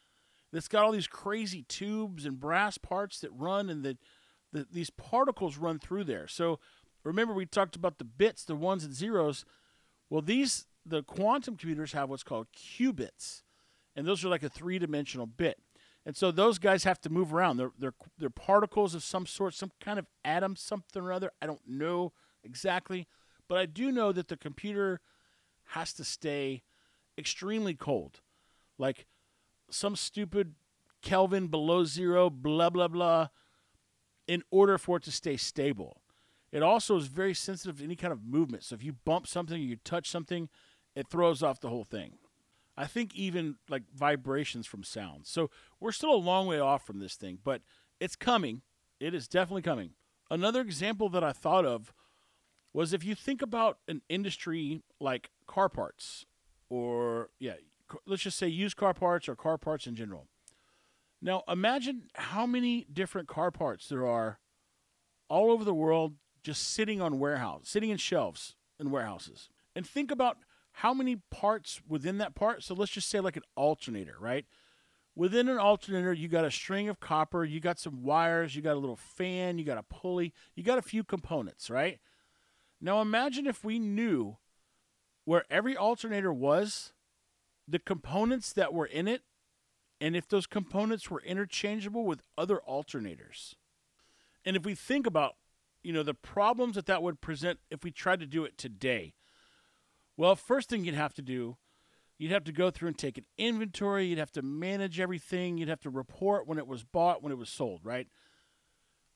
that's got all these crazy tubes and brass parts that run and the, the these particles run through there. So remember we talked about the bits, the ones and zeros. Well, these the quantum computers have what's called qubits, and those are like a three dimensional bit. And so those guys have to move around. They're, they're, they're particles of some sort, some kind of atom, something or other. I don't know exactly, but I do know that the computer has to stay extremely cold. Like some stupid Kelvin below zero, blah, blah, blah, in order for it to stay stable. It also is very sensitive to any kind of movement. So if you bump something or you touch something, it throws off the whole thing. I think even like vibrations from sound. So we're still a long way off from this thing, but it's coming. It is definitely coming. Another example that I thought of was if you think about an industry like car parts or yeah, let's just say used car parts or car parts in general. Now, imagine how many different car parts there are all over the world just sitting on warehouse, sitting in shelves in warehouses. And think about how many parts within that part. So let's just say like an alternator, right? Within an alternator, you got a string of copper, you got some wires, you got a little fan, you got a pulley, you got a few components, right? Now imagine if we knew where every alternator was, the components that were in it, and if those components were interchangeable with other alternators. And if we think about, you know, the problems that that would present if we tried to do it today, well, first thing you'd have to do, you'd have to go through and take an inventory. You'd have to manage everything. You'd have to report when it was bought, when it was sold, right?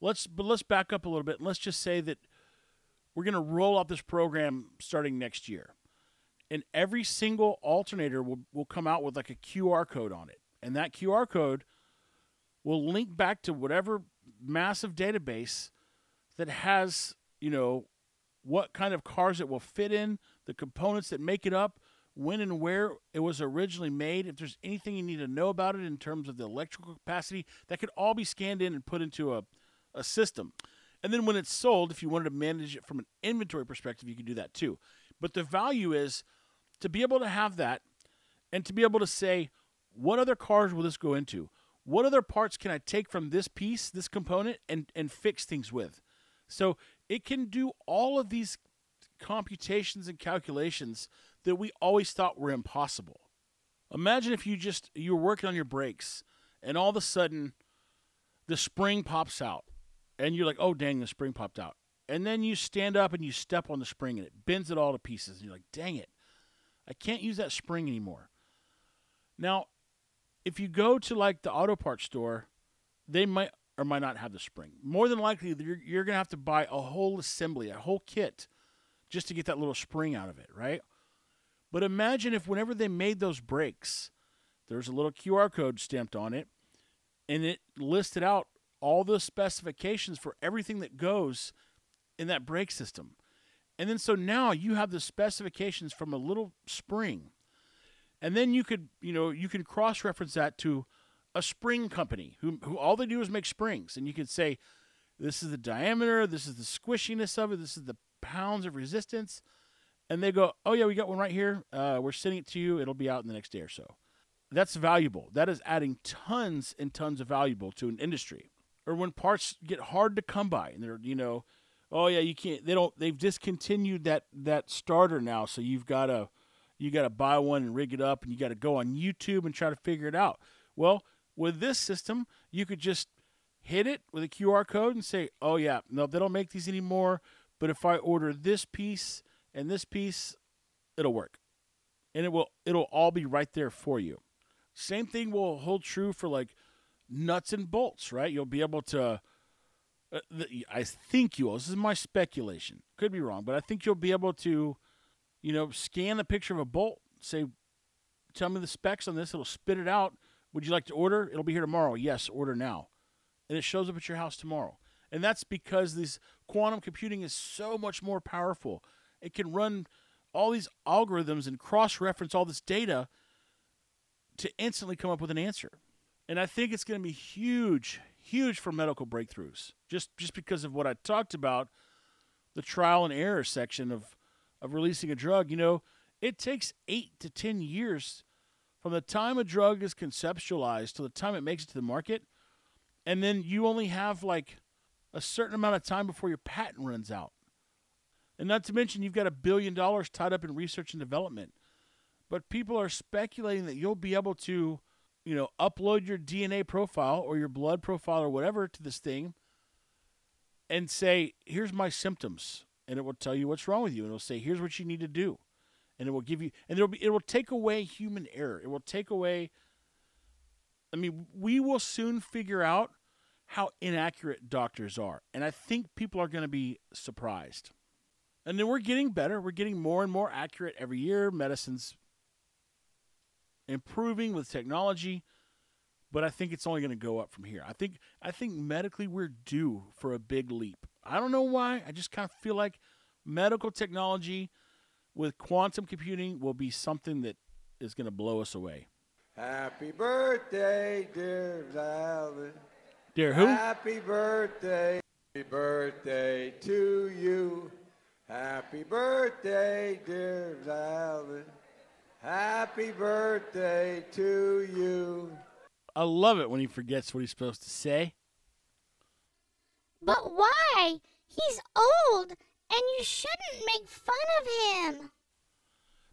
Let's but let's back up a little bit. And let's just say that we're going to roll out this program starting next year. And every single alternator will, will come out with like a QR code on it. And that QR code will link back to whatever massive database that has, you know, what kind of cars it will fit in, the components that make it up, when and where it was originally made, if there's anything you need to know about it in terms of the electrical capacity, that could all be scanned in and put into a, a system. And then when it's sold, if you wanted to manage it from an inventory perspective, you can do that too. But the value is to be able to have that and to be able to say, what other cars will this go into? What other parts can I take from this piece, this component, and, and fix things with? So it can do all of these computations and calculations that we always thought were impossible. Imagine if you just you were working on your brakes and all of a sudden the spring pops out and you're like, "Oh dang, the spring popped out." And then you stand up and you step on the spring and it bends it all to pieces and you're like, "Dang it. I can't use that spring anymore." Now, if you go to like the auto parts store, they might or might not have the spring. More than likely, you're, you're going to have to buy a whole assembly, a whole kit, just to get that little spring out of it, right? But imagine if whenever they made those brakes, there's a little QR code stamped on it, and it listed out all the specifications for everything that goes in that brake system. And then so now you have the specifications from a little spring. And then you could, you know, you can cross reference that to a spring company who, who all they do is make springs. And you could say, this is the diameter, this is the squishiness of it, this is the pounds of resistance. And they go, oh, yeah, we got one right here. Uh, we're sending it to you. It'll be out in the next day or so. That's valuable. That is adding tons and tons of valuable to an industry. Or when parts get hard to come by and they're, you know, oh yeah, you can't they don't they've discontinued that that starter now, so you've gotta you gotta buy one and rig it up and you gotta go on YouTube and try to figure it out. Well, with this system, you could just hit it with a QR code and say, Oh yeah, no, they don't make these anymore, but if I order this piece and this piece, it'll work. And it will it'll all be right there for you. Same thing will hold true for like nuts and bolts, right? You'll be able to. Uh, I think you will. This is my speculation. Could be wrong, but I think you'll be able to, you know, scan the picture of a bolt. Say, tell me the specs on this. It'll spit it out. Would you like to order? It'll be here tomorrow. Yes, order now, and it shows up at your house tomorrow. And that's because this quantum computing is so much more powerful. It can run all these algorithms and cross-reference all this data to instantly come up with an answer. And I think it's going to be huge, huge for medical breakthroughs. Just just because of what I talked about, the trial and error section of of releasing a drug. You know, it takes eight to ten years from the time a drug is conceptualized to the time it makes it to the market, and then you only have like a certain amount of time before your patent runs out. And not to mention, you've got a billion dollars tied up in research and development. But people are speculating that you'll be able to you know, upload your DNA profile or your blood profile or whatever to this thing and say, here's my symptoms. And it will tell you what's wrong with you. And it'll say, here's what you need to do. And it will give you, and it'll be, it will take away human error. It will take away, I mean, we will soon figure out how inaccurate doctors are. And I think people are going to be surprised. And then we're getting better. We're getting more and more accurate every year. Medicine's improving with technology, but I think it's only going to go up from here. I think I think medically we're due for a big leap. I don't know why. I just kind of feel like medical technology with quantum computing will be something that is going to blow us away. Happy birthday, dear Valen. Dear who? Happy birthday. Happy birthday to you. Happy birthday, dear Valen. Happy birthday to you. I love it when he forgets what he's supposed to say. But why? He's old, and you shouldn't make fun of him.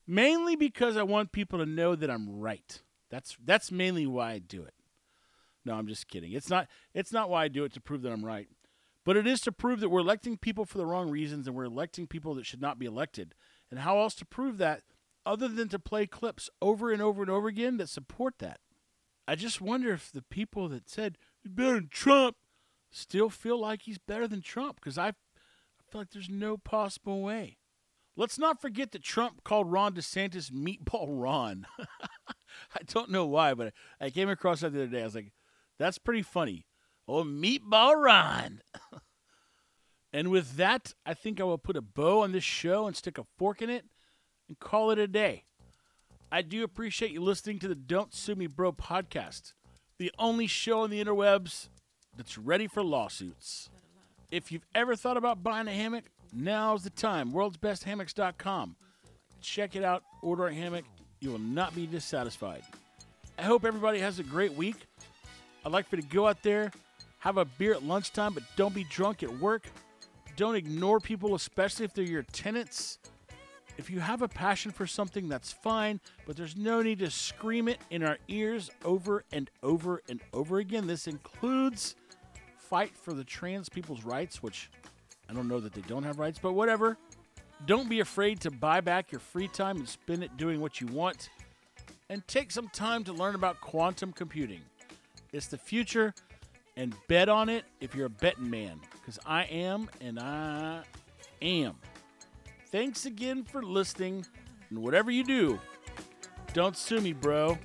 Mainly because I want people to know that I'm right. That's that's mainly why I do it. No, I'm just kidding. It's not it's not why I do it to prove that I'm right. But it is to prove that we're electing people for the wrong reasons and we're electing people that should not be elected. And how else to prove that other than to play clips over and over and over again that support that. I just wonder if the people that said better than Trump still feel like he's better than Trump because I, feel like there's no possible way. Let's not forget that Trump called Ron DeSantis Meatball Ron. I don't know why, but I came across that the other day. I was like, that's pretty funny. Oh, Meatball Ron. and with that, I think I will put a bow on this show and stick a fork in it and call it a day. I do appreciate you listening to the Don't Sue Me Bro podcast, the only show on the interwebs that's ready for lawsuits. If you've ever thought about buying a hammock, now's the time. World'sBestHammocks.com. Check it out, order a hammock. You will not be dissatisfied. I hope everybody has a great week. I'd like for you to go out there, have a beer at lunchtime, but don't be drunk at work. Don't ignore people, especially if they're your tenants. If you have a passion for something, that's fine, but there's no need to scream it in our ears over and over and over again. This includes fight for the trans people's rights, which I don't know that they don't have rights, but whatever. Don't be afraid to buy back your free time and spend it doing what you want. And take some time to learn about quantum computing. It's the future, and bet on it if you're a betting man, because I am, and I am. Thanks again for listening. And whatever you do, don't sue me, bro.